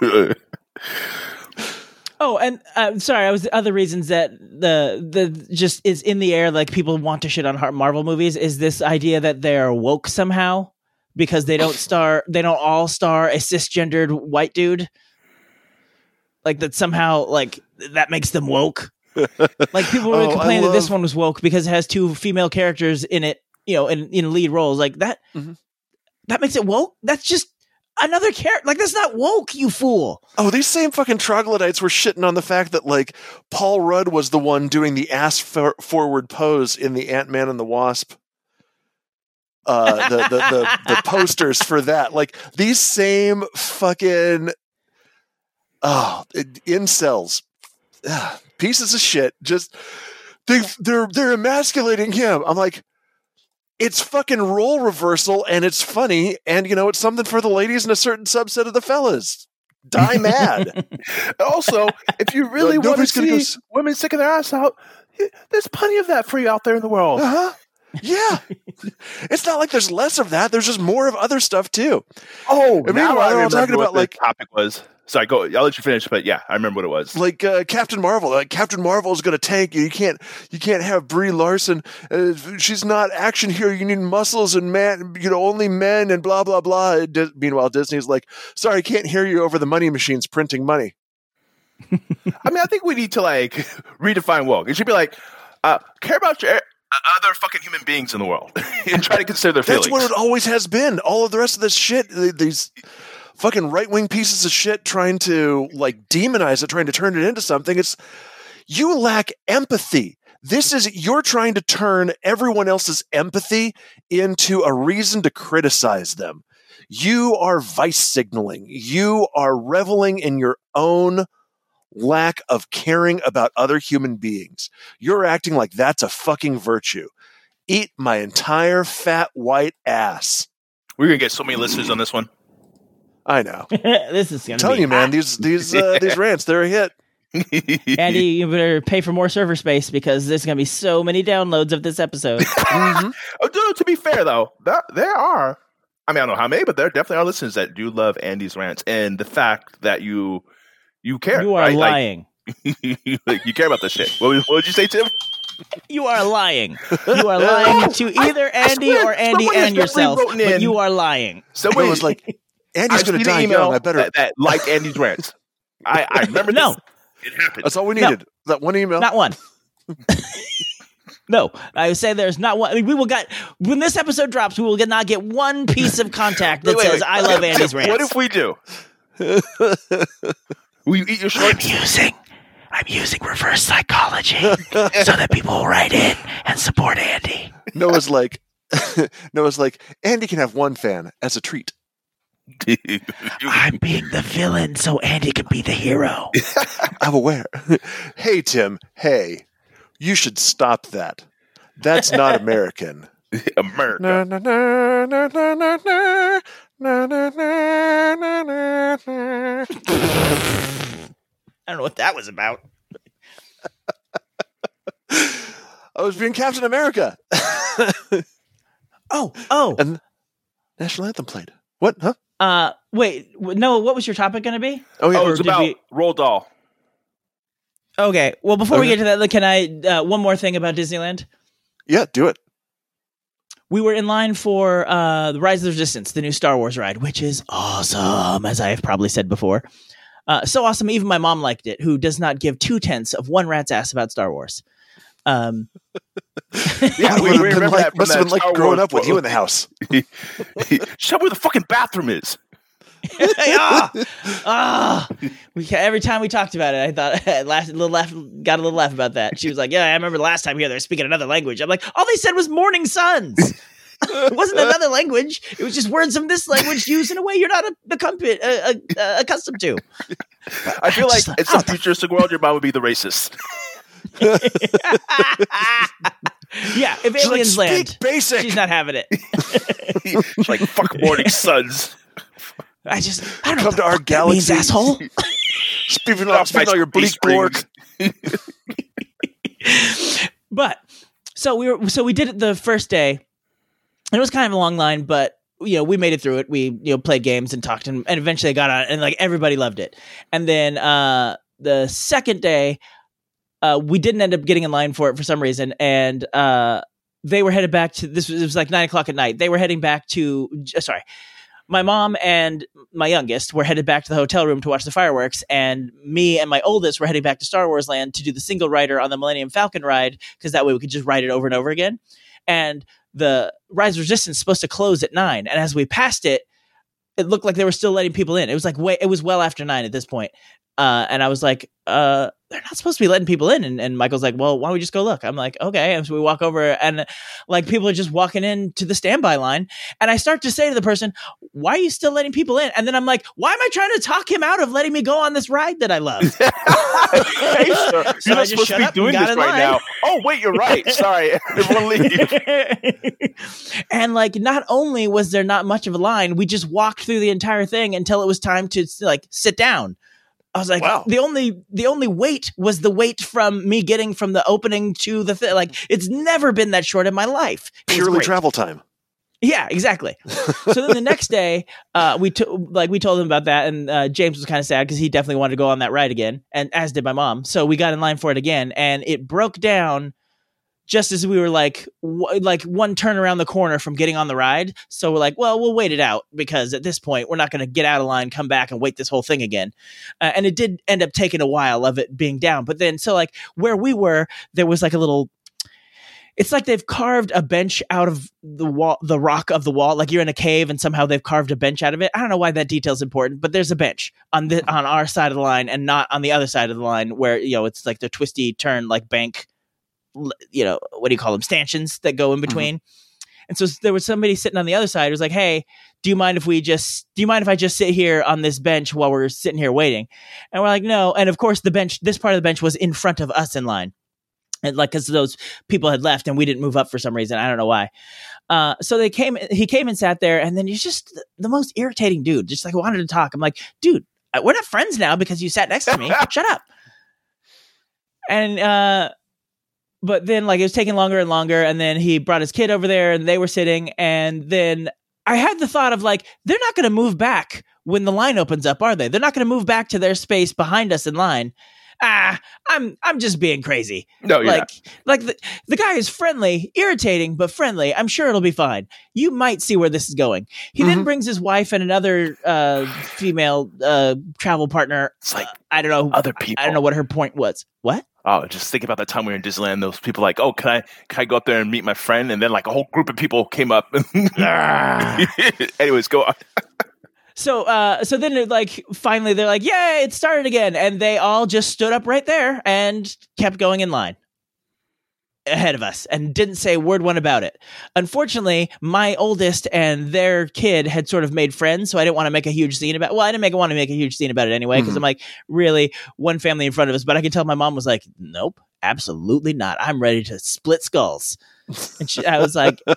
Oh, and uh, sorry, I was other reasons that the the just is in the air. Like people want to shit on Marvel movies. Is this idea that they're woke somehow because they don't star, they don't all star a cisgendered white dude. Like that somehow, like that makes them woke. Like people were Oh, complaining that this one was woke because it has two female characters in it. You know, in in lead roles. Like that. Mhm. That makes it woke. That's just another character. Like that's not woke. You fool. Oh, these same fucking troglodytes were shitting on the fact that like Paul Rudd was the one doing the ass for- forward pose in the Ant Man and the Wasp. Uh, the, the the the posters for that, like these same fucking oh incels, ah, pieces of shit. Just they they're they're emasculating him. I'm like, it's fucking role reversal, and it's funny, and you know it's something for the ladies and a certain subset of the fellas. Die mad. also, if you really Like, want to see go women sticking their ass out, there's plenty of that for you out there in the world. Uh-huh. Yeah. it's not like there's less of that. There's just more of other stuff too. Oh, And now meanwhile, I they're all remember talking what about, the like- topic was. Sorry, go. I'll let you finish, but yeah, I remember what it was. Like uh, Captain Marvel. Like Captain Marvel is going to tank you. You can't. You can't have Brie Larson. Uh, she's not action hero. You need muscles and man. You know, only men and blah blah blah. Di- meanwhile, Disney's like, sorry, I can't hear you over the money machines printing money. I mean, I think we need to like redefine woke. It should be like uh, care about your uh, other fucking human beings in the world and try to consider their feelings. That's what it always has been. All of the rest of this shit, these fucking right wing pieces of shit trying to like demonize it, trying to turn it into something. It's you lack empathy. This is you're trying to turn everyone else's empathy into a reason to criticize them. You are vice signaling. You are reveling in your own lack of caring about other human beings. You're acting like that's a fucking virtue. Eat my entire fat white ass. We're gonna get so many listeners on this one. I know. this is gonna. I'm telling be you, man, hot. these these uh, these rants, they're a hit. Andy, you better pay for more server space because there's gonna be so many downloads of this episode. Mm-hmm. Oh, dude, to be fair though, there, there are. I mean, I don't know how many, but there definitely are listeners that do love Andy's rants and the fact that you you care. you are right? Lying. like, you care about this shit. What, would- what would you say, Tim? you are lying. You are lying to either Andy swear, or Andy and yourself. But you are lying. Somebody It was like, Andy's going to seen an die email young. I better. that, that liked Andy's rants. I, I remember No. this. It happened. That's all we No. needed. That one email. Not one. no, I would say there's not one. I mean, we will get when this episode drops. We will get, not get one piece of contact that Wait, wait, says wait. "I love Andy's Tim, rants." What if we do? Will you eat your shorts? using I'm using reverse psychology so that people will write in and support Andy. Noah's like, Noah's like, Andy can have one fan as a treat. I'm being the villain so Andy can be the hero. I'm aware. hey, Tim. Hey, you should stop that. That's not American. America. Na, na, na, na, na, na, na. Na, na, na, na, na, na. I don't know what that was about. I was being Captain America. Oh, oh. and national anthem played. What? Huh? Uh, wait, w- no. What was your topic going to be? Oh yeah. Oh, Or it's did about we- Roald Dahl. Okay. Well, before we get to that, can I uh, one more thing about Disneyland? yeah. Do it. We were in line for uh, the Rise of the Resistance, the new Star Wars ride, which is awesome, as I have probably said before. Uh, so awesome, even my mom liked it, who does not give two tenths of one rat's ass about Star Wars. Um, Yeah, we, we remember like, that from must have been like growing up with you in the house. Show me where the fucking bathroom is. ah, ah. We every time we talked about it, I thought I laughed, a little laugh, got a little laugh about that. She was like, "Yeah, I remember the last time here they were speaking another language." I'm like, "All they said was morning suns." it wasn't another language. It was just words from this language used in a way you're not a, accompa- uh, uh, accustomed to. I feel like Just like, in some the- futuristic world, your mom would be the racist. yeah, if She's like, aliens land, "Speak basic." she's not having it. She's like fuck morning suns. I just, I don't know Come what to our fuck means, galaxy. asshole. Speaking Off of, speaking my your bleak space Borg. rings. but so we were so we did it the first day and it was kind of a long line but you know we made it through it we you know played games and talked and, and eventually got on it, and like everybody loved it and then uh the second day uh we didn't end up getting in line for it for some reason and uh they were headed back to this was it was like nine o'clock at night they were heading back to sorry my mom and my youngest were headed back to the hotel room to watch the fireworks, and me and my oldest were heading back to Star Wars Land to do the single rider on the Millennium Falcon ride because that way we could just ride it over and over again. And the Rise of Resistance is supposed to close at nine, and as we passed it, it looked like they were still letting people in. It was like way, it was well after nine at this point. Uh, and I was like, uh, they're not supposed to be letting people in. And, and Michael's like, well, why don't we just go look? I'm like, okay. And so we walk over and like people are just walking in to the standby line. And I start to say to the person, why are you still letting people in? And then I'm like, why am I trying to talk him out of letting me go on this ride that I love? hey, sir, So you're not supposed to be doing this right line. now. Oh, wait, you're right. Sorry, everyone leave. and like not only was there not much of a line we just walked through the entire thing until it was time to like sit down i was like Wow. the only the only wait was the wait from me getting from the opening to the thing like it's never been that short in my life It Purely travel time. Yeah, exactly. so then the next day, uh, we took like we told him about that, and uh, James was kind of sad because he definitely wanted to go on that ride again, and as did my mom. So we got in line for it again, and it broke down just as we were like w- like one turn around the corner from getting on the ride. So we're like, well, we'll wait it out because at this point we're not going to get out of line, come back, and wait this whole thing again. Uh, and it did end up taking a while of it being down, but then so like where we were, there was like a little it's like they've carved a bench out of the wall the rock of the wall like you're in a cave and somehow they've carved a bench out of it i don't know why that detail's important but there's a bench on the on our side of the line and not on the other side of the line where you know it's like the twisty turn like bank you know what do you call them stanchions that go in between? And so there was somebody sitting on the other side who was like hey do you mind if we just do you mind if i just sit here on this bench while we're sitting here waiting? And we're like no. And of course the bench this part of the bench was in front of us in line. And like because those people had left and we didn't move up for some reason. I don't know why. Uh, so they came he came and sat there and then he's just the, most irritating dude just like wanted to talk. I'm like dude we're not friends now because you sat next to me. Shut up. And uh but then like it was taking longer and longer and then he brought his kid over there and they were sitting and then i had the thought of like they're not going to move back when the line opens up are they? They're not going to move back to their space behind us in line ah i'm i'm just being crazy No, you're like not. like the, the guy is friendly irritating but friendly i'm sure it'll be fine you might see where this is going he then Mm-hmm. brings his wife and another uh female uh travel partner It's like i don't know other people. i don't know what her point was what Oh, just think about that time we were in Disneyland. Those people like, oh, can I can I go up there and meet my friend? And then like a whole group of people came up. Anyways, go on. So, uh, so then it, like finally they're like, "Yeah, it started again," and they all just stood up right there and kept going in line ahead of us and didn't say a word one about it. Unfortunately, my oldest and their kid had sort of made friends, so I didn't want to make a huge scene about. Well, I didn't make want to make a huge scene about it anyway because I'm like, really, one family in front of us. But I could tell my mom was like, "Nope, absolutely not. I'm ready to split skulls." And she, I was like,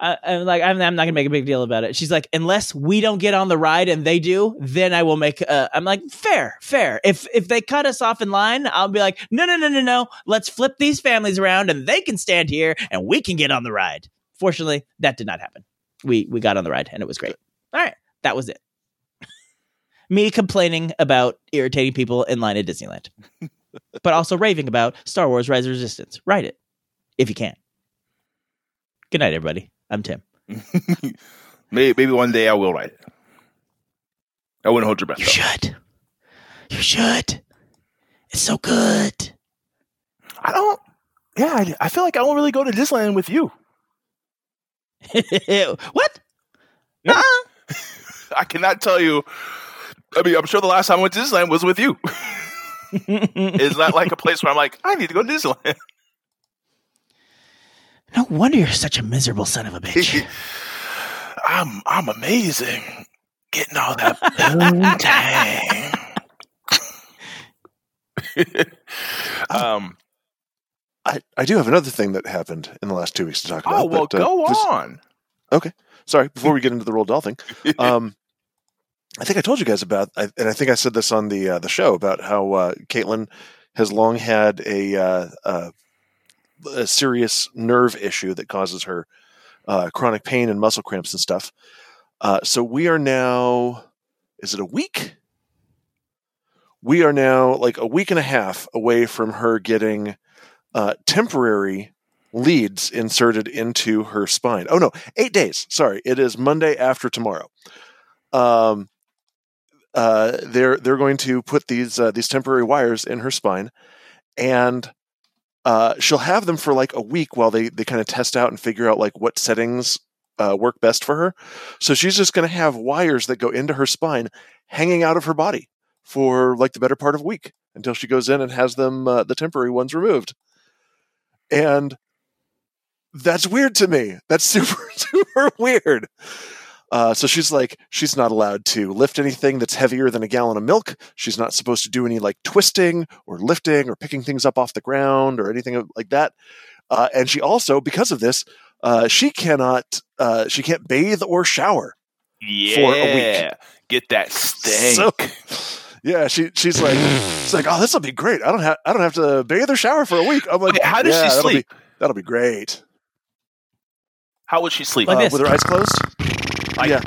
I, I'm like, I'm, I'm not gonna make a big deal about it. She's like, unless we don't get on the ride and they do, then I will make. Uh, I'm like, fair, fair. If if they cut us off in line, I'll be like, no, no, no, no, no. Let's flip these families around and they can stand here and we can get on the ride. Fortunately, that did not happen. We we got on the ride and it was great. All right, that was it. Me complaining about irritating people in line at Disneyland, but also raving about Star Wars: Rise of Resistance. Write it if you can. Good night, everybody. I'm Tim. maybe, maybe one day I will write it. I wouldn't hold your breath. You though. should. You should. It's so good. I don't. Yeah, I, I feel like I don't really go to Disneyland with you. what? Yeah. Uh-uh. I cannot tell you. I mean, I'm sure the last time I went to Disneyland was with you. Is that like a place where I'm like, I need to go to Disneyland? No wonder you're such a miserable son of a bitch. I'm I'm amazing. Getting all that poontang. um. I, I do have another thing that happened in the last two weeks to talk about. Oh well, but, uh, go this- on. Okay. Sorry, before we get into the Roald Dahl thing, um, I think I told you guys about, I, and I think I said this on the uh, the show about how uh, Caitlin has long had a uh, uh, a serious nerve issue that causes her uh, chronic pain and muscle cramps and stuff. Uh, so we are now, is it a week? We are now like a week and a half away from her getting uh, temporary leads inserted into her spine. Oh no, eight days. Sorry, it is Monday after tomorrow. Um, uh, they're they're going to put these uh, these temporary wires in her spine, and uh, she'll have them for like a week while they they kind of test out and figure out like what settings uh, work best for her. So she's just going to have wires that go into her spine hanging out of her body for like the better part of a week until she goes in and has them uh, the temporary ones removed. And that's weird to me. That's super, super weird. Uh, so she's like, she's not allowed to lift anything that's heavier than a gallon of milk. She's not supposed to do any like twisting or lifting or picking things up off the ground or anything like that. Uh, and she also, because of this, uh, she cannot, uh, she can't bathe or shower. Yeah. For a week. Get that stink. So, yeah, she she's like, she's like, oh, this will be great. I don't have I don't have to bathe or shower for a week. I'm like, Wait, how does "Yeah, she that'll be- sleep? that'll be great. How would she sleep? Like Uh, with her eyes closed. Like, yeah.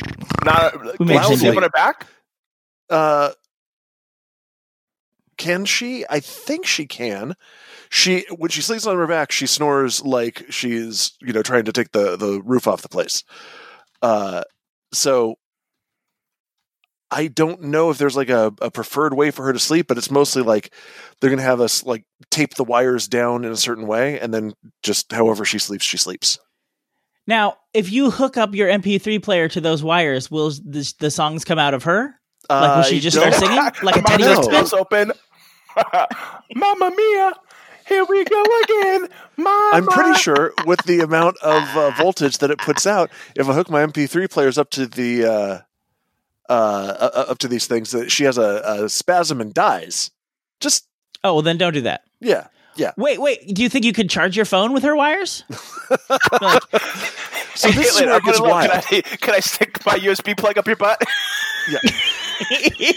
Not We can make she sleep. sleep on her back? Uh, can she? I think she can. She when she sleeps on her back, she snores like she's you know trying to take the the roof off the place. Uh, so I don't know if there's like a, a preferred way for her to sleep, but it's mostly like they're gonna have us like tape the wires down in a certain way, and then just however she sleeps, she sleeps. Now, if you hook up your MP3 player to those wires, will the, the songs come out of her? Like, will she just don't- start singing like a My Teddy No. Ruxpin? open. Mamma mia! Here we go again. Mama. I'm pretty sure with the amount of uh, voltage that it puts out, if I hook my MP3 players up to the uh, uh, uh, up to these things, that she has a, a spasm and dies. Just Oh, well, then don't do that. Yeah. Yeah, Wait, wait. Do you think you could charge your phone with her wires? Like, So this is where it gets wild. Can I, can I stick my USB plug up your butt? Yeah.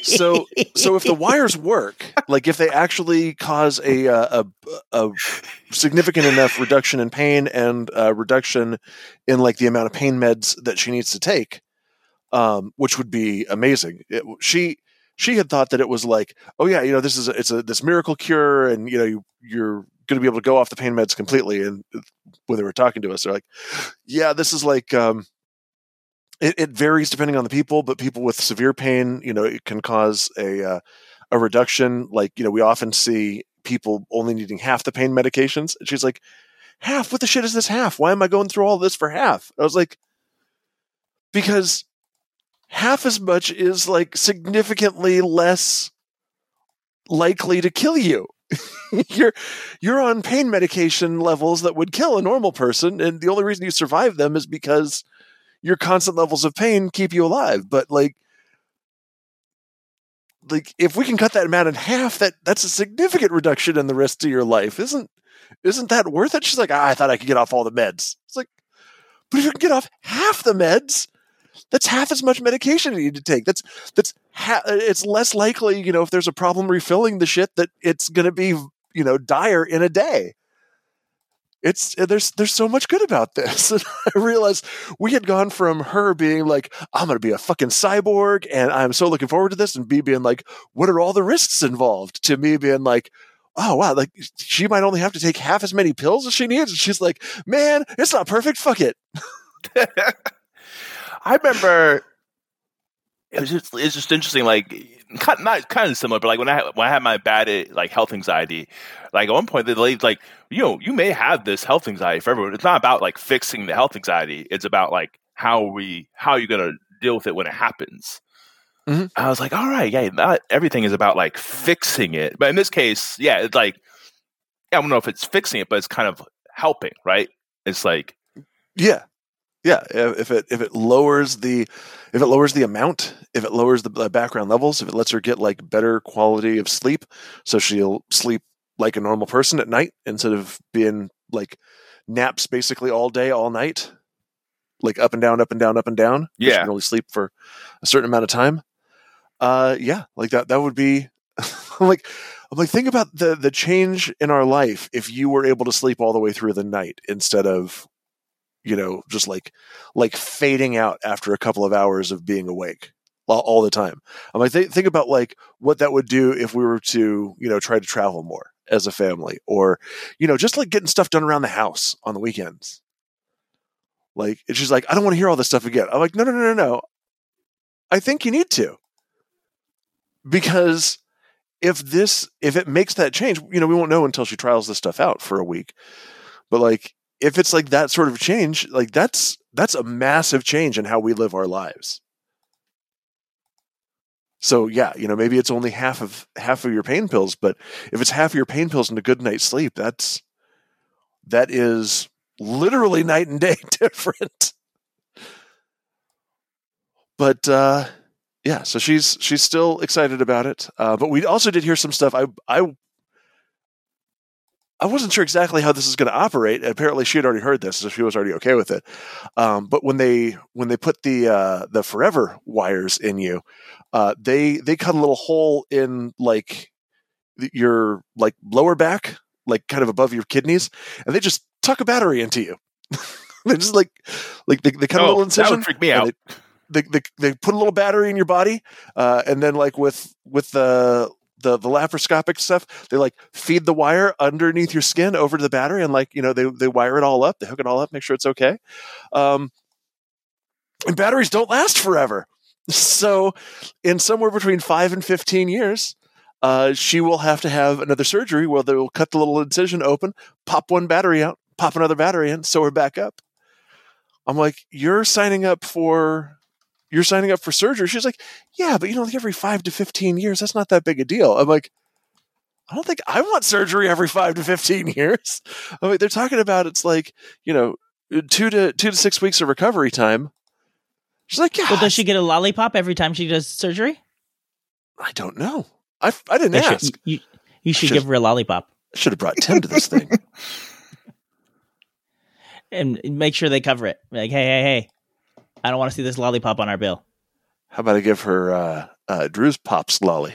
so so if the wires work, like if they actually cause a uh, a, a significant enough reduction in pain and uh, reduction in like the amount of pain meds that she needs to take, um, which would be amazing. It, she she had thought that it was like, oh yeah, you know, this is a, it's a this miracle cure, and you know, you, you're going to be able to go off the pain meds completely. And when they were talking to us, they're like, yeah, this is like. Um, it, it varies depending on the people, but people with severe pain, you know, it can cause a uh, a reduction. Like you know, we often see people only needing half the pain medications. And she's like, "Half? What the shit is this half? Why am I going through all this for half?" I was like, "Because half as much is like significantly less likely to kill you." you're you're on pain medication levels that would kill a normal person and the only reason you survive them is because your constant levels of pain keep you alive. But like like if we can cut that amount in half that that's a significant reduction in the risk to your life. Isn't isn't that worth it? She's like i thought i could get off all the meds. It's like but if you can get off half the meds that's half as much medication you need to take. That's that's ha- it's less likely you know if there's a problem refilling the shit that it's going to be you know dire in a day. It's uh, there's there's so much good about this. And i realized we had gone from her being like i'm going to be a fucking cyborg and i'm so looking forward to this and b being like what are all the risks involved? to me being like oh wow like she might only have to take half as many pills as she needs. And she's like man it's not perfect. Fuck it I remember it was just it's just interesting. Like kind not kind of similar, but like when I when I had my bad like health anxiety, like at one point the lady like you know you may have this health anxiety for everyone. It's not about like fixing the health anxiety. It's about like how we how you're gonna deal with it when it happens. Mhm. I was like, all right, yeah, not everything is about like fixing it, but in this case, yeah, it's like I don't know if it's fixing it, but it's kind of helping, right? It's like Yeah, yeah. If it if it lowers the if it lowers the amount, if it lowers the background levels, if it lets her get like better quality of sleep, so she'll sleep like a normal person at night instead of being like naps basically all day, all night, like up and down, up and down, up and down. Yeah, She can only sleep for a certain amount of time. Uh, yeah, like that. That would be I'm like. I'm like, think about the the change in our life if you were able to sleep all the way through the night instead of you know, just like like fading out after a couple of hours of being awake all, the time. I'm like, th- think about like what that would do if we were to, you know, try to travel more as a family, or you know, just like getting stuff done around the house on the weekends. Like, it's just like I don't want to hear all this stuff again. I'm like, no, no, no, no, no. I think you need to because if this if it makes that change, you know, we won't know until she trials this stuff out for a week. But like if it's like that sort of change, like that's that's a massive change in how we live our lives. So yeah, you know, maybe it's only half of half of your pain pills, but if it's half of your pain pills and a good night's sleep, that's that is literally night and day different. But uh yeah, so she's she's still excited about it. Uh, but we also did hear some stuff. I I I wasn't sure exactly how this is going to operate. Apparently, she had already heard this, so she was already okay with it. Um, but when they when they put the uh, the forever wires in you, uh, they they cut a little hole in like your like lower back, like kind of above your kidneys, and they just tuck a battery into you. they just like like they, they cut a oh, little that incision. would freak me out. They, they, they, they put a little battery in your body, uh, and then like with with the the the laparoscopic stuff, they like feed the wire underneath your skin over to the battery, and like you know they they wire it all up, they hook it all up, make sure it's okay. Um, and batteries don't last forever, so in somewhere between five and fifteen years. Uh, she will have to have another surgery where they will cut the little incision open, pop one battery out, pop another battery in, sew her back up. I'm like, you're signing up for you're signing up for surgery. She's like, yeah, but you know, like every five to 15 years, that's not that big a deal. I'm like, I don't think I want surgery every five to 15 years. I mean, they're talking about it's like, you know, two to two to six weeks of recovery time. She's like, yeah, Well, does she get a lollipop every time she does surgery? I don't know. I, I didn't They should- ask. you, you should should- give her a lollipop I should have brought Tim to this thing. and make sure they cover it. Like, hey, hey, hey, I don't want to see this lollipop on our bill. How about I give her uh, uh, Drew's Pops Lolly?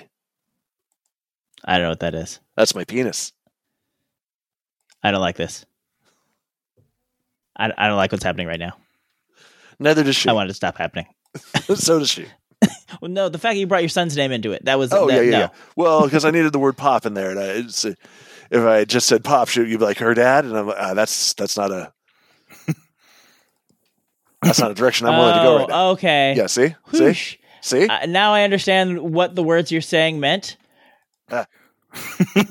I don't know what that is. That's my penis. I don't like this. I, I don't like what's happening right now. Neither does she. I want it to stop happening. so does she. Well, no, the fact that you brought your son's name into it, that was, Oh that, yeah, yeah, no. yeah. Well, because I needed the word pop in there, and I, it's, uh, if I just said pop, you'd be like her dad, and I'm like, ah, that's that's not a that's not a direction I'm willing to go right now. Oh, okay. Yeah, see, see, Whoosh. see. Uh, now I understand what the words you're saying meant. Ah.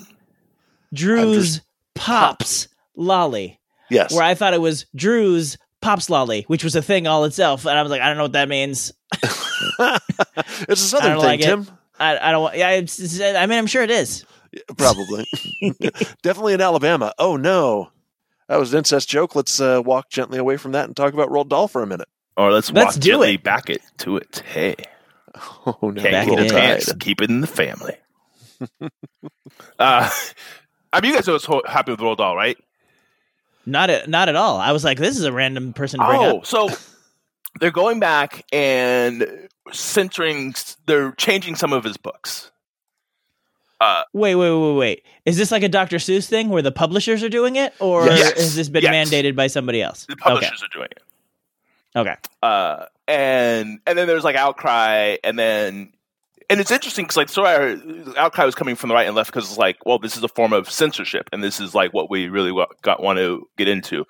Drew's Pops Lolly. yes, Where I thought it was Drew's Pops Lolly, which was a thing all itself. And I was like, I don't know what that means. it's a southern thing, like it. Tim. I, I don't want, yeah, I mean, I'm sure it is. Probably, definitely in Alabama. Oh no, that was an incest joke. Let's uh, walk gently away from that and talk about Roald Dahl for a minute. Or let's, Let's walk do gently it. back it to it. Hey, Oh no, Back get it the in. pants. Keep it in the family. uh, I mean, you guys are so happy with Roald Dahl, right? Not at, not at all. I was like, this is a random person to bring Oh, up. so they're going back and centering. They're changing some of his books. Uh, Wait, wait, wait, wait. Is this like a Dr. Seuss thing where the publishers are doing it? Or Yes. has this been Yes. mandated by somebody else? the publishers are doing it. Okay. Okay. uh, and and then there's like outcry, and then and it's interesting because like so our outcry was coming from the right and left because it's like, well, this is a form of censorship, and this is like what we really got want to get into.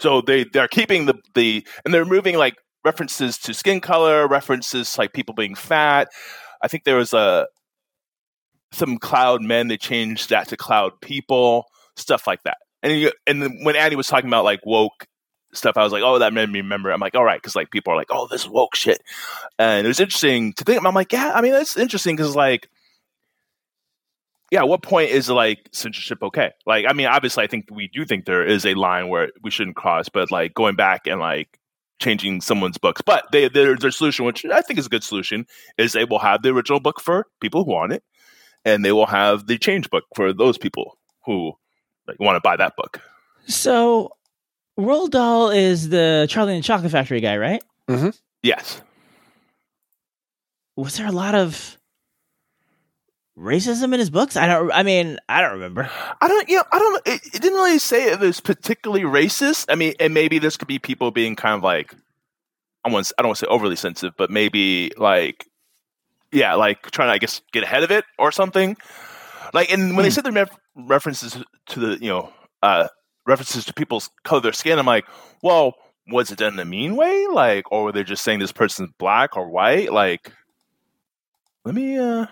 So they they're keeping the the and they're moving like references to skin color, references like people being fat. I think there was a some cloud men. They changed that to cloud people, stuff like that. And you, and when Andy was talking about like woke stuff, I was like, oh, that made me remember. I'm like, all right, because like people are like, oh, this woke shit, and it was interesting to think. I'm like, yeah, I mean, that's interesting because like, yeah, what point is like censorship okay? Like, I mean, obviously, I think we do think there is a line where we shouldn't cross, but like going back and like changing someone's books, but they their their solution, which I think is a good solution, is they will have the original book for people who want it, and they will have the change book for those people who like, want to buy that book. So, Roald Dahl is the Charlie and the Chocolate Factory guy, right? Mm-hmm. Yes. Was there a lot of racism in his books? I don't. I mean, I don't remember. I don't, you know, I don't, it, it didn't really say it was particularly racist. I mean, and maybe this could be people being kind of like, I want, I don't want to say overly sensitive, but maybe like, yeah, like trying to, I guess, get ahead of it or something. Like, and when they said the ref- references to the, you know, uh, references to people's color of their skin, I'm like, well, was it done in a mean way? Like, or were they just saying this person's black or white? Like, let me, uh,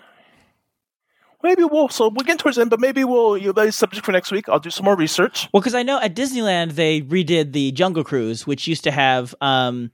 maybe we'll, so we're getting towards the end, but maybe we'll, you know, that is subject for next week. I'll do some more research. Well, because I know at Disneyland they redid the Jungle Cruise, which used to have um,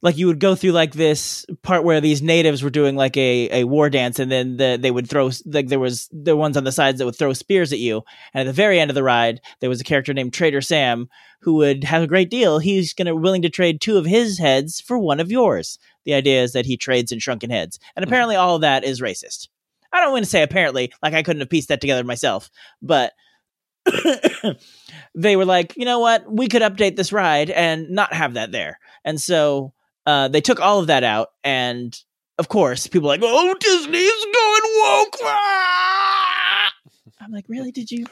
like you would go through like this part where these natives were doing like a, a war dance, and then the, they would throw like there was the ones on the sides that would throw spears at you, and at the very end of the ride there was a character named Trader Sam who would have a great deal. He's gonna willing to trade two of his heads for one of yours. The idea is that he trades in shrunken heads, and mm-hmm. apparently all of that is racist. I don't want to say apparently, like I couldn't have pieced that together myself, but they were like, you know what, we could update this ride and not have that there. And so uh, they took all of that out. And of course, people are like, oh, Disney's going woke. Ah! I'm like, really? Did you?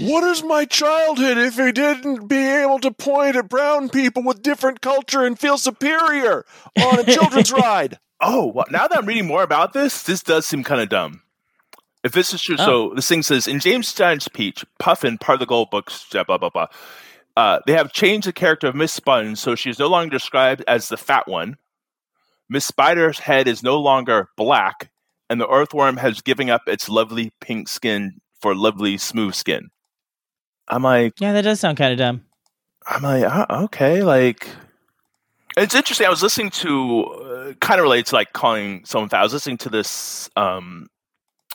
What is my childhood if he didn't be able to point at brown people with different culture and feel superior on a children's ride? Oh, well, now that I'm reading more about this, this does seem kind of dumb. If this is true, so this thing says in James and the Giant Peach, Puffin, part of the Gold Books, blah blah blah. blah uh, they have changed the character of Miss Sponge, so she is no longer described as the fat one. Miss Spider's head is no longer black, and the earthworm has given up its lovely pink skin for lovely smooth skin. I'm like, Yeah, that does sound kind of dumb. I'm like, uh, okay, like it's interesting. I was listening to uh, kind of relates to like calling someone fat. I was listening to this um,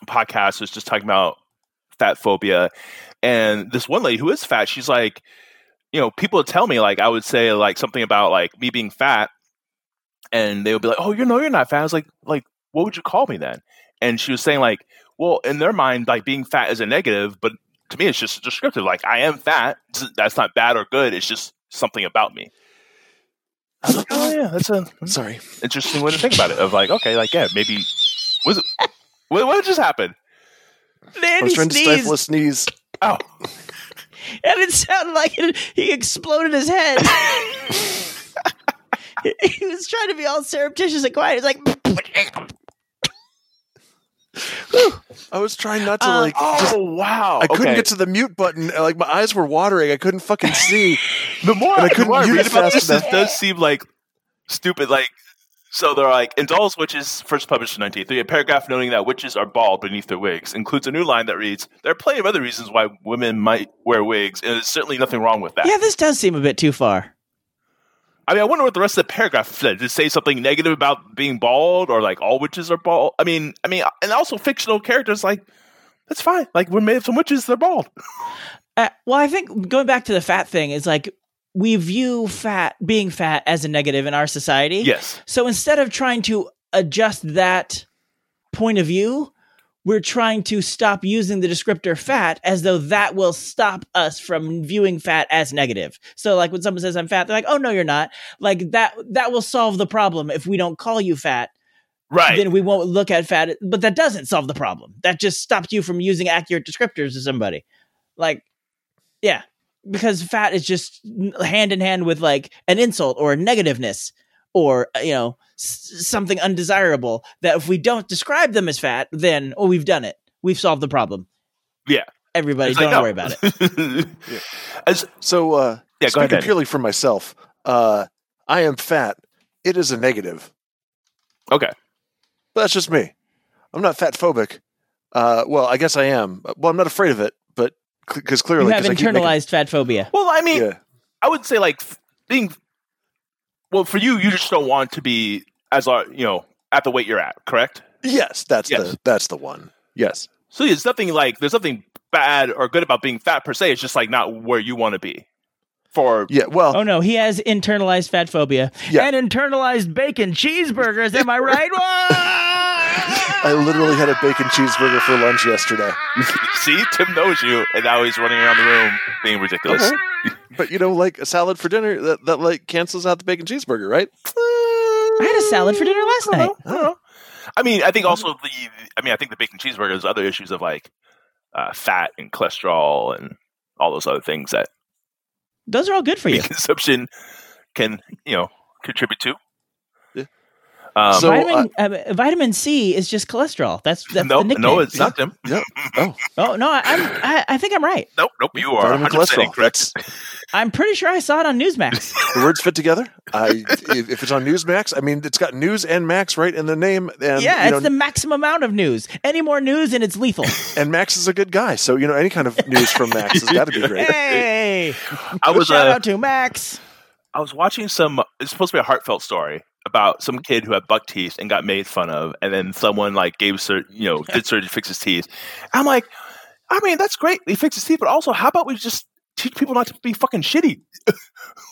podcast. was just talking about fat phobia, and this one lady who is fat, she's like, you know, people would tell me like I would say like something about like me being fat, and they would be like, "Oh, you know, you're not fat." I was like, like, what would you call me then? And she was saying like, well, in their mind, like being fat is a negative, but to me, it's just descriptive. Like I am fat. That's not bad or good. It's just something about me. I was like, oh yeah, that's a hmm, Sorry. interesting way to think about it. Of like, okay, like yeah, maybe was it, what, what just happened? I Andy was trying to stifle a sneeze. Oh, and it sounded like it, he exploded his head. he was trying to be all surreptitious and quiet. He's like, I was trying not to Uh, like. just- oh wow! I couldn't Okay. get to the mute button. Like my eyes were watering. I couldn't fucking see. the more and I I, couldn't more I read it about fast this, does seem like stupid. Like, so they're like, in Dahl's Witches, first published in 1983, a paragraph noting that witches are bald beneath their wigs includes a new line that reads, There are plenty of other reasons why women might wear wigs, and there's certainly nothing wrong with that. yeah, this does seem a bit too far. I mean, I wonder what the rest of the paragraph said. Did it say something negative about being bald or like all witches are bald? I mean, I mean, and also fictional characters, like, that's fine. Like, we're made of some witches, they're bald. Uh, well, I think going back to the fat thing is like we view fat being fat as a negative in our society. Yes. So instead of trying to adjust that point of view, we're trying to stop using the descriptor fat as though that will stop us from viewing fat as negative. So like when someone says I'm fat, they're like, "Oh no, you're not." Like that that will solve the problem if we don't call you fat. Right. Then we won't look at fat, but that doesn't solve the problem. That just stops you from using accurate descriptors to somebody. Like yeah, because fat is just hand in hand with like an insult or a negativeness or uh, you know s- something undesirable that if we don't describe them as fat then oh we've done it we've solved the problem Yeah. everybody It's don't like, no. worry about it As, So, uh, Yeah, go speaking ahead, purely for myself, uh, I am fat. It is a negative. okay. But that's just me. I'm not fat phobic. Uh, well, I guess I am. Well, I'm not afraid of it, but because clearly, you have keep making- internalized fat phobia Well, I mean, yeah, I would say like being well for you, you just don't want to be as uh, you know at the weight you're at, correct? Yes, that's Yes. the that's the one. Yes. So there's nothing like there's nothing bad or good about being fat per se. It's just like not where you want to be. For Yeah. Well, Oh no, he has internalized fat phobia Yeah. and internalized bacon cheeseburgers. Am I right? I literally had a bacon cheeseburger for lunch yesterday. see, Tim knows you, and now he's running around the room being ridiculous. Uh-huh. But you know, like a salad for dinner that, that like cancels out the bacon cheeseburger, right? I had a salad for dinner last night. I don't know. I mean, I think also the. I mean, I think the bacon cheeseburger has other issues of like uh, fat and cholesterol and all those other things that Those are all good for you. meat consumption can you know contribute to. Yeah. Um, So- vitamin uh, vitamin C is just cholesterol. That's that's no, the nickname. no, it's not Tim. Yep. Oh, Oh no, I, I'm I, I think I'm right. Nope, nope. You are vitamin 100 percent cholesterol. incorrect. I'm pretty sure I saw it on Newsmax. the words fit together. I if if it's on Newsmax, I mean, it's got news and Max right in the name. And yeah, you it's know, the maximum amount of news. Any more news and it's lethal. and Max is a good guy, so you know any kind of news from Max has got to be great. hey, I was shout uh, out to Max. I was watching some. It's supposed to be a heartfelt story about some mm-hmm. kid who had buck teeth and got made fun of, and then someone like gave sur- you know did surgery to fix his teeth. I'm like, I mean, that's great. He fixed his teeth, but also, how about we just teach people not to be fucking shitty?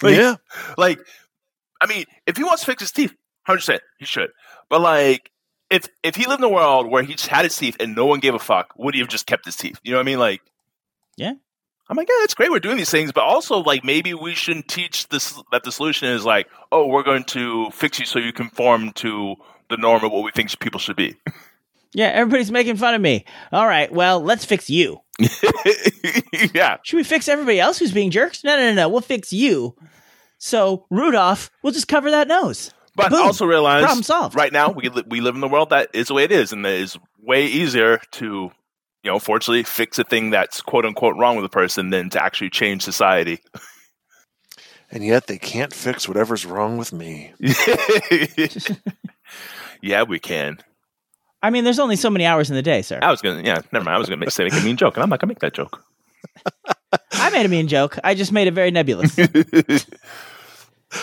Like- yeah, Like, I mean, if he wants to fix his teeth, hundred percent, he should. But like, if if he lived in a world where he just had his teeth and no one gave a fuck, would he have just kept his teeth? You know what I mean? Like, Yeah. I'm like, yeah, that's great. We're doing these things, but also like maybe we shouldn't teach this that the solution is like, oh, we're going to fix you so you conform to the norm of what we think people should be. Yeah, everybody's making fun of me. All right, well, let's fix you. yeah, Should we fix everybody else who's being jerks? No, no, no, no. We'll fix you. So Rudolph, we'll just cover that nose. but Boom. also realize Problem solved. right now we li- we live in the world that is the way it is, and it is way easier to you know, fortunately, fix a thing that's quote unquote wrong with a person than to actually change society. and yet they can't fix whatever's wrong with me. yeah, we can. I mean, there's only so many hours in the day, sir. I was gonna, yeah, never mind. I was gonna make, say make a mean joke, and I'm not gonna make that joke. I made a mean joke. I just made it very nebulous.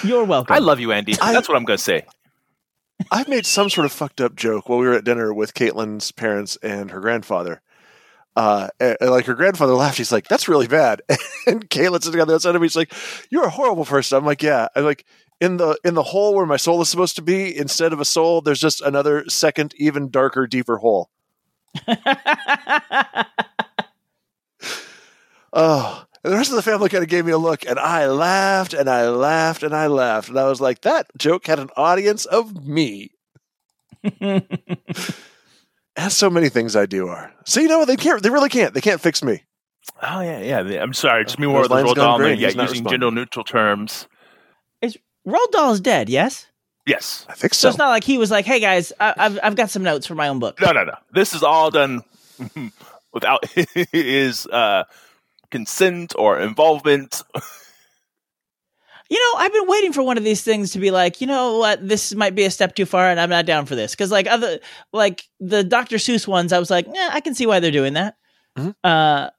You're welcome. I love you, Andy. I- That's what I'm gonna say. I made some sort of fucked up joke while we were at dinner with Caitlin's parents and her grandfather. Uh, and, and, like her grandfather laughed. He's like, "That's really bad." and Caitlin's sitting on the other side of me. She's like, "You're a horrible person." I'm like, "Yeah." I'm like, in the in the hole where my soul is supposed to be, instead of a soul, there's just another second, even darker, deeper hole. Oh, and the rest of the family kind of gave me a look, and I laughed and I laughed and I laughed, and I was like, "That joke had an audience of me." As so many things I do are. So you know what? They can't. They really can't. They can't fix me. Oh yeah, yeah. I'm sorry. Just me Those more of the lines roll gone down there. green. Yeah, He's not using responding. gender neutral terms. Roald Dahl is dead, yes? Yes. I think So so. it's not like he was like, hey guys, I- I've, I've got some notes for my own book. No, no, no. This is all done without his uh, consent or involvement. You know, I've been waiting for one of these things to be like, you know what, this might be a step too far, and I'm not down for this. Because like other, like the Dr. Seuss ones, I was like, yeah, I can see why they're doing that. Mhm. Uh,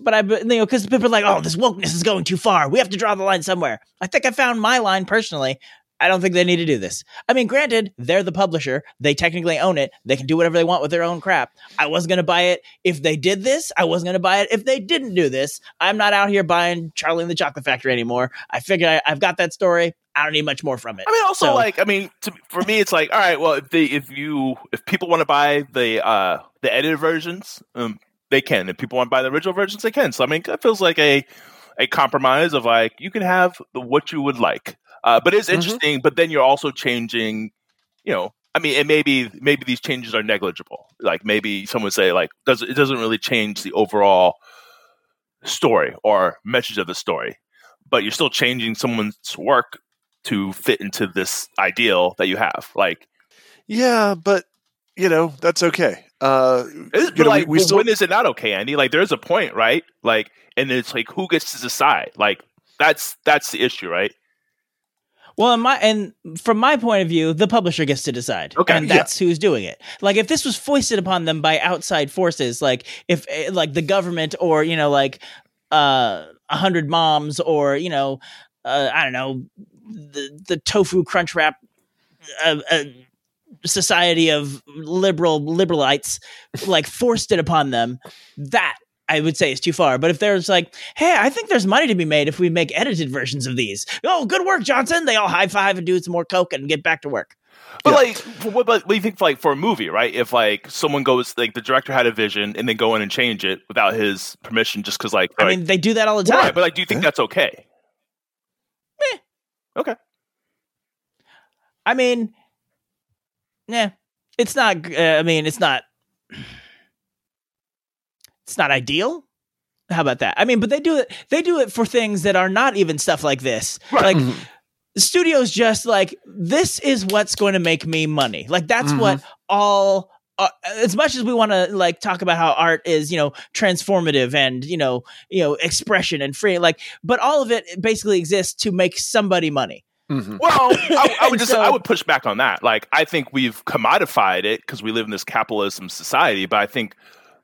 but I, you know, because people are like, oh, this wokeness is going too far. We have to draw the line somewhere. I think I found my line personally. I don't think they need to do this. I mean, granted, they're the publisher. They technically own it. They can do whatever they want with their own crap. I wasn't going to buy it if they did this. I wasn't going to buy it if they didn't do this. I'm not out here buying Charlie and the Chocolate Factory anymore. I figure I, I've got that story. I don't need much more from it. I mean, also So- like, I mean, to, for me, it's like, all right, well, if they, if you, if people want to buy the uh the edited versions, um, they can. If people want to buy the original versions, they can. So I mean, that feels like a a compromise of like you can have the what you would like, uh, but it's Mhm. interesting. But then you're also changing, you know. I mean, and maybe maybe these changes are negligible. Like maybe someone would say like does it doesn't really change the overall story or message of the story, but you're still changing someone's work to fit into this ideal that you have. Like, yeah, but you know that's okay. Uh, You know, like we- we well, still- when is it not okay, Andy? Like, there's a point, right? Like, and it's like who gets to decide? Like, that's that's the issue, right? Well, in my and from my point of view, the publisher gets to decide, Okay, and yeah. that's who's doing it. Like if this was foisted upon them by outside forces, like if eh, like the government or you know like uh a hundred moms or you know uh, I don't know, the the tofu crunch wrap uh, uh, society of liberal liberalites like forced it upon them. That I would say it's too far. But if there's like, hey, I think there's money to be made if we make edited versions of these. Oh, good work, Johnson. They all high five and do some more coke and get back to work. But like, what, but what do you think? Like for a movie, right? If like someone goes, like the director had a vision and then go in and change it without his permission, just because like, I like- mean, they do that all the time. right? But like, do you think that's okay? Eh. Okay. I mean, yeah, it's not. Uh, I mean, it's not. It's not ideal. How about that? I mean, but they do it. They do it for things that are not even stuff like this. Like studios, just like this is what's going to make me money. Like that's what all. Uh, as much as we want to like talk about how art is, you know, transformative and you know, you know, expression and free, like, but all of it basically exists to make somebody money. Mhm. Well, I, I would just So- I would push back on that. Like, I think we've commodified it because we live in this capitalism society. But I think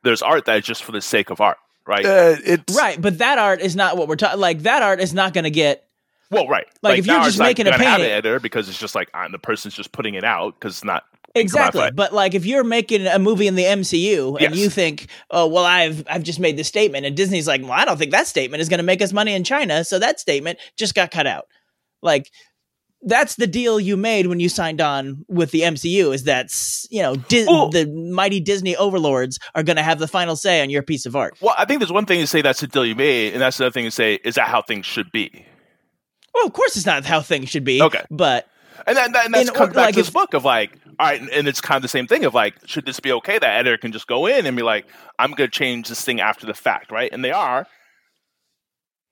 there's art that is just for the sake of art, right? Uh, it's Right, but that art is not what we're talking. Like that art is not going to get. well, right. Like, if you're just making a gonna have painting- an editor because it's just like uh, the person's just putting it out because it's not Exactly, but like if you're making a movie in the MCU and Yes. you think, oh well, I've I've just made this statement, and Disney's like, well, I don't think that statement is going to make us money in China, so that statement just got cut out. Like that's the deal you made when you signed on with the MCU. Is that you know Di- the mighty Disney overlords are going to have the final say on your piece of art? Well, I think there's one thing to say that's a deal you made, and that's another thing to say is that how things should be. Well, of course, it's not how things should be. Okay. but And that, that and that's In comes or- back like to this if- book of like, all right, and, and it's kind of the same thing of like, should this be okay? That editor can just go in and be like, I'm going to change this thing after the fact, right? And they are.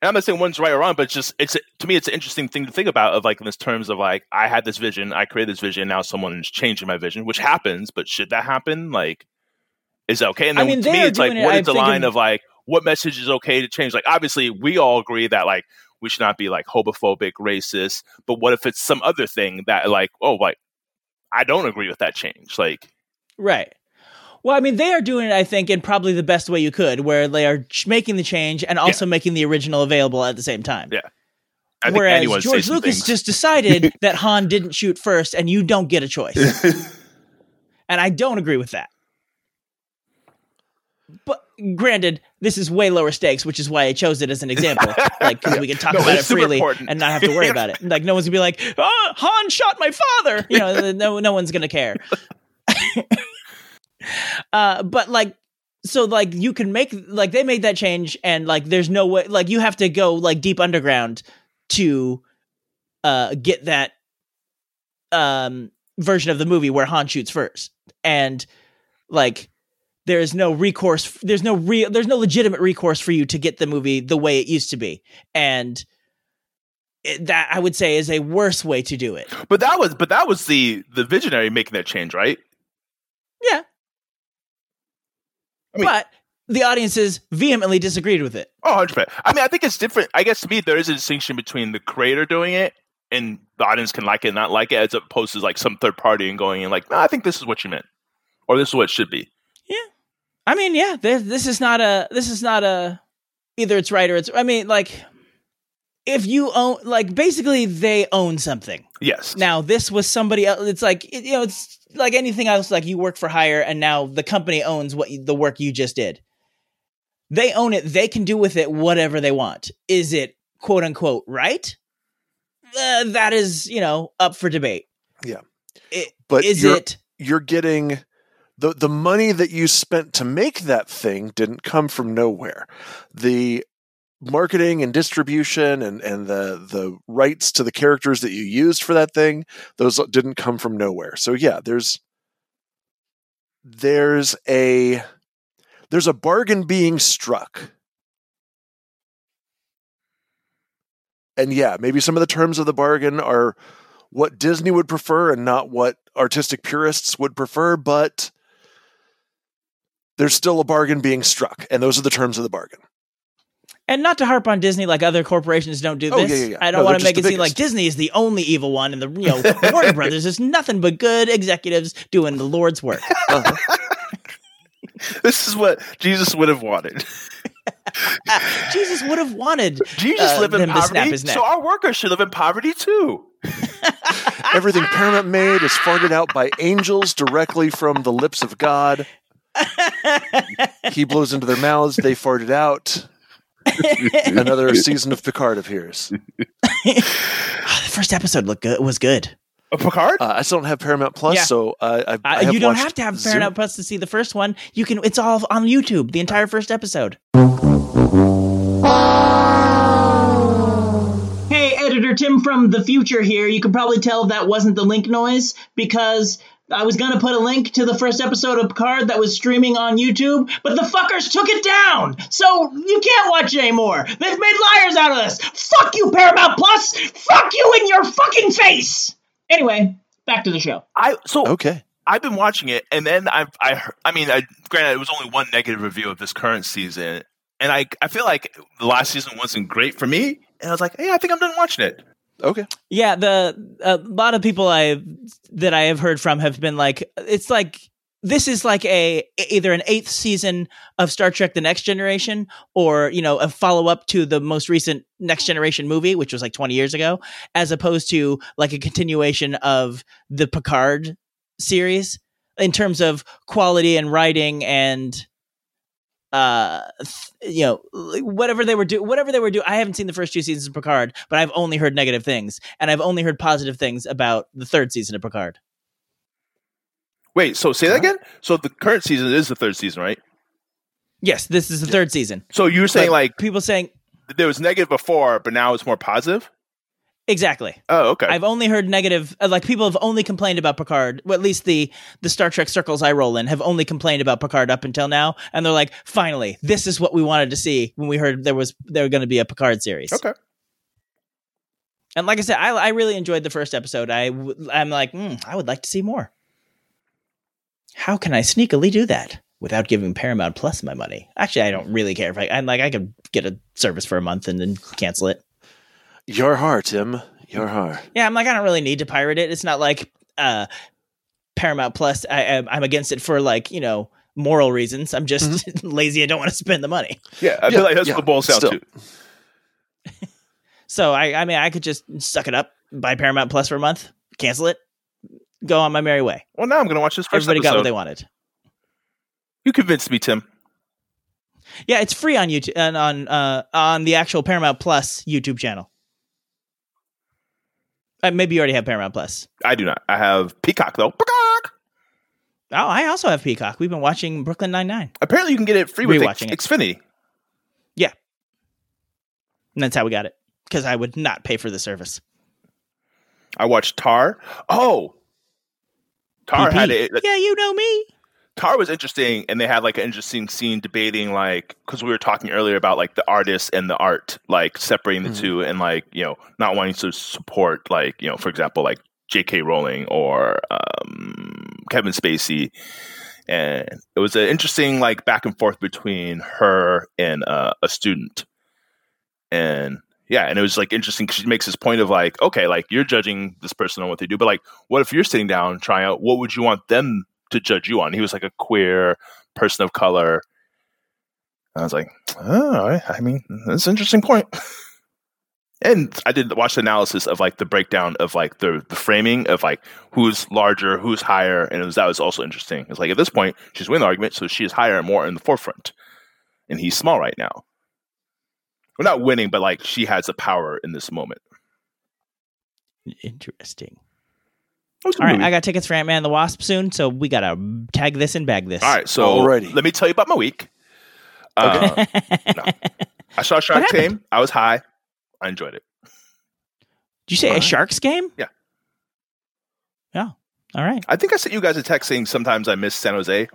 And I'm not saying one's right or wrong, but it's just it's to me it's an interesting thing to think about of like in this terms of like I had this vision, I created this vision, now someone is changing my vision, which happens, but should that happen? Like, is that okay? And I then mean, to me, it's like it, what I'm is the line of like what message is okay to change? Like, obviously, we all agree that like we should not be like homophobic, racist, but what if it's some other thing that like oh like I don't agree with that change. Like, Right. Well, I mean, they are doing it, I think, in probably the best way you could, where they are ch- making the change and also making the original available at the same time. Yeah. I think Whereas George Lucas things. just decided that Han didn't shoot first, and you don't get a choice. and I don't agree with that. But granted, this is way lower stakes, which is why I chose it as an example. Like, because we can talk No, about it freely important. and not have to worry about it. Like, no one's gonna be like, "Oh, Han shot my father." You know, no, no one's gonna care. Uh, but like, so like, you can make like they made that change, and like, there's no way. Like, you have to go like deep underground to uh get that um version of the movie where Han shoots first, and like there is no recourse there's no real there's no legitimate recourse for you to get the movie the way it used to be and it, that i would say is a worse way to do it but that was but that was the the visionary making that change, right? yeah I mean- but the audiences vehemently disagreed with it Oh, 100%. I mean, I think it's different. I guess to me, there is a distinction between the creator doing it and the audience can like it, and not like it, as opposed to like some third party and going in like, no, I think this is what you meant, or this is what it should be. Yeah, I mean yeah this, this is not a this is not a either it's right or it's i mean like if you own like basically they own something Yes. Now, this was somebody else. It's like it- you know, it's like anything else. Like you work for hire, and now the company owns what you, the work you just did. They own it. They can do with it whatever they want. Is it quote unquote right? Uh, that is, you know, up for debate. Yeah. It, But is you're- it? you're getting the the money that you spent to make that thing didn't come from nowhere. The marketing and distribution and and the the rights to the characters that you used for that thing those didn't come from nowhere. So yeah, there's there's a there's a bargain being struck. And yeah, maybe some of the terms of the bargain are what Disney would prefer and not what artistic purists would prefer, but there's still a bargain being struck, and those are the terms of the bargain. And not to harp on Disney like other corporations don't do Oh, this. yeah, yeah, yeah. I don't want to make it seem like. Disney is the only evil one, and the you know Warner Brothers is nothing but good executives doing the Lord's work. This is what Jesus would have wanted. Jesus would have wanted Jesus uh, live in poverty, so our workers should live in poverty too. Everything Paramount made is farted out by angels directly from the lips of God. He blows into their mouths, they fart it out. Another season of Picard appears. the first episode looked good. Was good. A Picard? Uh, I still don't have Paramount Plus, Yeah. so uh, I, Uh, I have you don't have to have zero- Paramount Plus to see the first one. You can. It's all on YouTube. The entire first episode. Hey, editor Tim from the future here. You can probably tell that wasn't the link noise because I was gonna put a link to the first episode of Picard that was streaming on YouTube, but the fuckers took it down, so you can't watch it anymore. They've made liars out of us. Fuck you, Paramount Plus. Fuck you in your fucking face. Anyway, back to the show. I so Okay. I've been watching it, and then I've I I mean, I, granted, it was only one negative review of this current season, and I I feel like the last season wasn't great for me, and I was like, hey, I think I'm done watching it. Okay. Yeah, the a lot of people I that I have heard from have been like, it's like this is like a either an eighth season of Star Trek: The Next Generation, or you know a follow up to the most recent Next Generation movie, which was like twenty years ago, as opposed to like a continuation of the Picard series in terms of quality and writing and uh you know whatever they were do whatever they were doing i haven't seen the first two seasons of picard but i've only heard negative things and i've only heard positive things about the third season of picard Wait, so say that again. So the current season is the third season, right? yes this is the third season So you were saying like people saying there was negative before, but now it's more positive. Exactly Oh, okay. i've only heard negative uh, like people have only complained about picard well at least the the star trek circles i roll in have only complained about picard up until now and they're like finally this is what we wanted to see when we heard there was there were going to be a picard series okay. And like I said, I, I really enjoyed the first episode. I I'm like, mm, I would like to see more. How can I sneakily do that without giving Paramount Plus my money? Actually, I don't really care if I. I'm like, I could get a service for a month and then cancel it. Your heart, Tim. Your heart. Yeah, I'm like, I don't really need to pirate it. It's not like uh, Paramount Plus. I, I'm I'm against it for like you know moral reasons. I'm just lazy. I don't want to spend the money. Yeah, I Yeah, feel like that's yeah, what it boils down still. to. So I, I mean, I could just suck it up, buy Paramount Plus for a month, cancel it, go on my merry way. Well, now I'm going to watch this first Everybody got what they wanted. You convinced me, Tim. Yeah, it's free on YouTube and on uh on the actual Paramount Plus YouTube channel. Uh, maybe you already have Paramount Plus. I do not. I have Peacock though. Peacock. Oh, I also have Peacock. We've been watching Brooklyn Nine Nine, Apparently, you can get it free with X- it. Xfinity. Yeah, and that's how we got it. Because I would not pay for the service. I watched Tar. Oh, Tar PP. had it. yeah, you know me. Tar was interesting, and they had like an interesting scene debating like because we were talking earlier about like the artist and the art, like separating the Mhm. two, and like you know not wanting to support like you know for example like J.K. Rowling or um, Kevin Spacey, and it was an interesting like back and forth between her and uh, a student, and yeah, and it was like interesting because she makes this point of like okay, like you're judging this person on what they do, but like what if you're sitting down trying out, what would you want them to judge you on. He was like a queer person of color. I was like, oh, I- mean, that's an interesting point. And I did watch the analysis of like the breakdown of like the, the framing of like who's larger, who's higher, and was that was also interesting. It's like at this point she's winning the argument, so she is higher and more in the forefront, and he's small right now. We're not winning, but like she has the power in this moment. Interesting. It was a All right, movie. I got tickets for Ant Man and the Wasp soon, so we gotta tag this and bag this. All right, so Alrighty. let me tell you about my week. Uh, I saw Shark happened? Tame. I was high. I enjoyed it. Did you say a Alright. Sharks game? Yeah. Yeah. all right. I think I sent you guys a text saying sometimes I miss San Jose.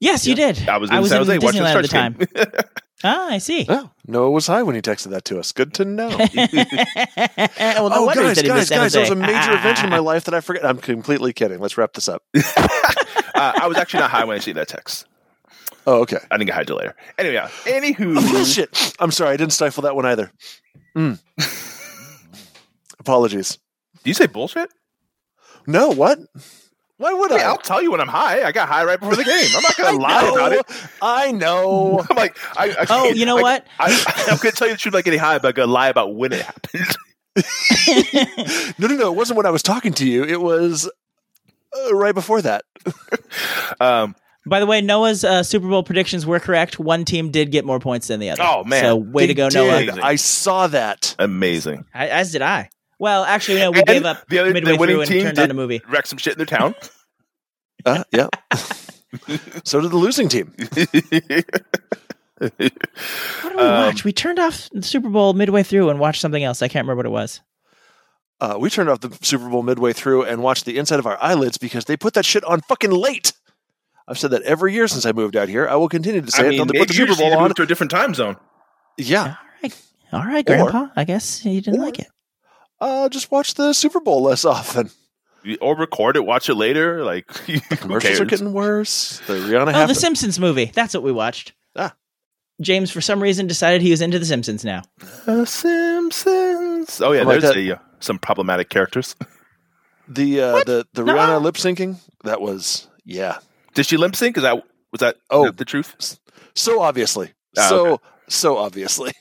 Yes, you did. I was in I was San in Jose watching the Disneyland at the Sharks time. game. Ah, I see. Oh, Noah was high when he texted that to us. Good to know. well, no oh, wonder he guys, guys, guys, that was a major event in my life that I forget. I'm completely kidding. Let's wrap this up. uh, I was actually not high when I see that text. Oh, okay. I didn't get high till later. Anyway, yeah. Anywho, Bullshit. I'm sorry. I didn't stifle that one either. Mm. Apologies. do you say bullshit? No, what? Why would Hey, I? I'll tell you when I'm high. I got high right before the game. I'm not gonna lie know, about it. I know. I'm like, I, I, Oh, you know I, what? I, I'm gonna tell you that the truth about getting high, but I'm gonna lie about when it happened. No, no, no. It wasn't when I was talking to you. It was uh, right before that. um, By the way, Noah's uh, Super Bowl predictions were correct. One team did get more points than the other. Oh, man. So way They to go, did. Noah. I saw that. amazing. I, as did I. Well, actually, no, we And gave up the other- the midway winning through and team turned did- on a movie. Wreck some shit in their town. Uh, yeah. so did the losing team. What did we Um, watch? We turned off the Super Bowl midway through and watched something else. I can't remember what it was. Uh, we turned off the Super Bowl midway through and watched the inside of our eyelids because they put that shit on fucking late. I've said that every year since I moved out here. I will continue to say I it mean, until they put the Super Bowl to on. to a different time zone. Yeah. All right, all right, Or- Grandpa. I guess you didn't or- like it. Uh, just watch the Super Bowl less often. Or record it, watch it later. Like who Commercials are getting worse. The Rihanna Oh, half. the Simpsons movie. That's what we watched. Ah. James, for some reason, decided he was into the Simpsons now. The Simpsons. Oh yeah, I like there's a, uh, some problematic characters. the uh, the the Nuh-uh. Rihanna lip syncing. That was yeah. Did she lip sync? Is that was that Oh. oh the truth? So obviously. Ah, so so obviously.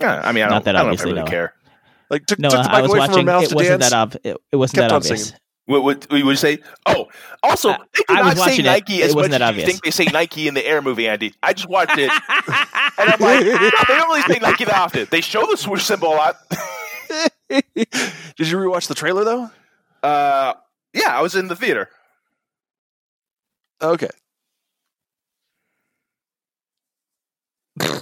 Yeah, I mean, I Not don't, that I don't know if I obviously, really Noah. care. Like took, No, took the I was away from her watching. mouth It to wasn't dance. that ob- it, it wasn't Kept that on obvious. singing. What would what would you say? Oh, also, they do I not say watching it. Nike It as much as that you think they say Nike in the Air movie, Andy. I just watched it, and I'm like, no, they don't really say Nike that often. They show the swoosh symbol a lot. Did you rewatch the trailer though? Uh, yeah, I was in the theater. Okay. I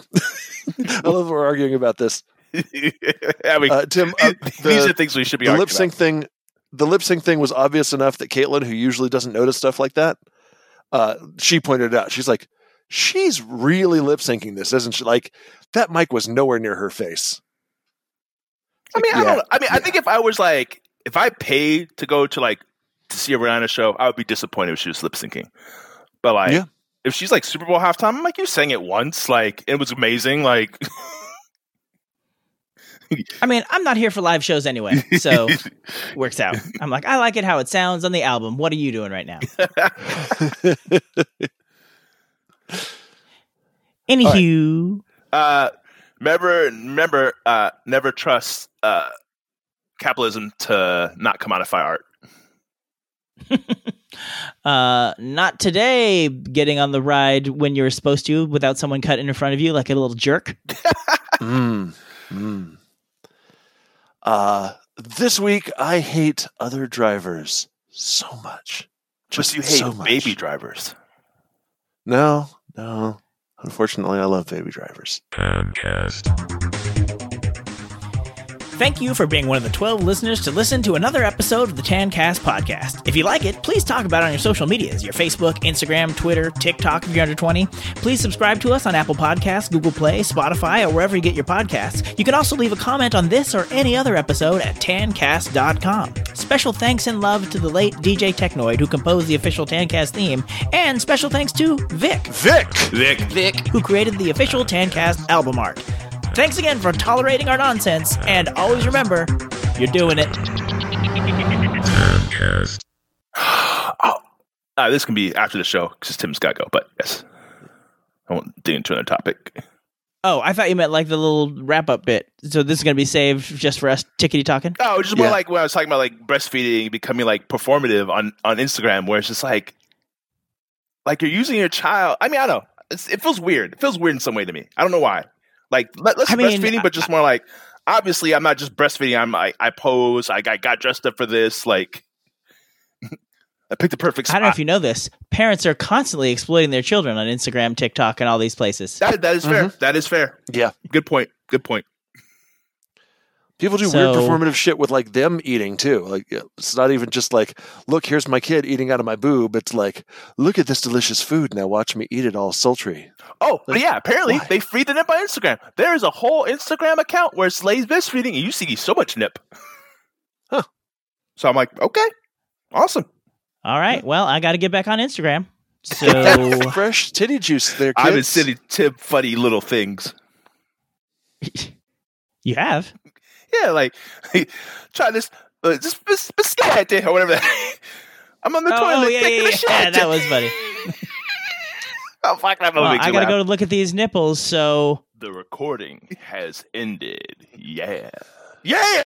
love we're arguing about this. I mean, Uh, Tim, uh, these the- are things we should be the lip sync thing the lip sync thing was obvious enough that Caitlin, who usually doesn't notice stuff like that, uh, she pointed it out. She's like, she's really lip syncing this, isn't she? Like that mic was nowhere near her face. I mean, I don't. I mean, I think if I was like, if I paid to go to like to see a Rihanna show, I would be disappointed if she was lip syncing. But like, Yeah. if she's like Super Bowl halftime, I'm like, you sang it once, like it was amazing. Like, I mean, I'm not here for live shows anyway, so works out. I'm like, I like it how it sounds on the album. What are you doing right now? Anywho, uh, remember, remember, uh, never trust uh, capitalism to not commodify art. uh, not today. Getting on the ride when you're supposed to, without someone cutting in front of you like a little jerk. Mm, mm. Uh, this week, I hate other drivers so much. Just Just you hate so much. baby drivers. No, no. Unfortunately, I love baby drivers. Thank you for being one of the 12 listeners to listen to another episode of the Tancast podcast. If you like it, please talk about it on your social medias your Facebook, Instagram, Twitter, TikTok if you're under 20. Please subscribe to us on Apple Podcasts, Google Play, Spotify, or wherever you get your podcasts. You can also leave a comment on this or any other episode at tancast.com. Special thanks and love to the late DJ Technoid who composed the official Tancast theme, and special thanks to Vic, Vic! Vic, Vic. who created the official Tancast album art. Thanks again for tolerating our nonsense, and always remember, you're doing it. oh, uh, this can be after the show because Tim's got to go. But yes, I won't dig into another topic. Oh, I thought you meant like the little wrap up bit. So this is going to be saved just for us tickety talking. Oh, just more Yeah. like when I was talking about like breastfeeding becoming like performative on on Instagram, where it's just like, like you're using your child. I mean, I don't know. It's, it feels weird. It feels weird in some way to me. I don't know why. Like let, let's I mean, breastfeeding, but just more like obviously I'm not just breastfeeding. I'm I, I pose. I got, got dressed up for this. Like I picked the perfect I don't know if you know this. Parents are constantly exploiting their children on Instagram, TikTok, and all these places. that that is fair. Mm-hmm. That is fair. Yeah. Good point. Good point. People do So- weird performative shit with like them eating too. Like it's not even just like, look, here's my kid eating out of my boob. It's like, look at this delicious food. Now watch me eat it all sultry. Oh, but Like, yeah. Apparently, why? they feed the nip on Instagram. There is a whole Instagram account where Slay's breastfeeding, and you see so much nip. Huh. So I'm like, okay, awesome. All right. Well, I got to get back on Instagram. So Fresh titty juice there, kids. I've been sitting tip funny little things. you have. Yeah, like try this, uh, this bis- biscotti or whatever. I'm on the Oh, toilet oh, yeah, taking yeah, a yeah. shit. Yeah, that was funny. oh fuck that Well. I gotta go to look at these nipples, so The recording has ended. Yeah. Yeah.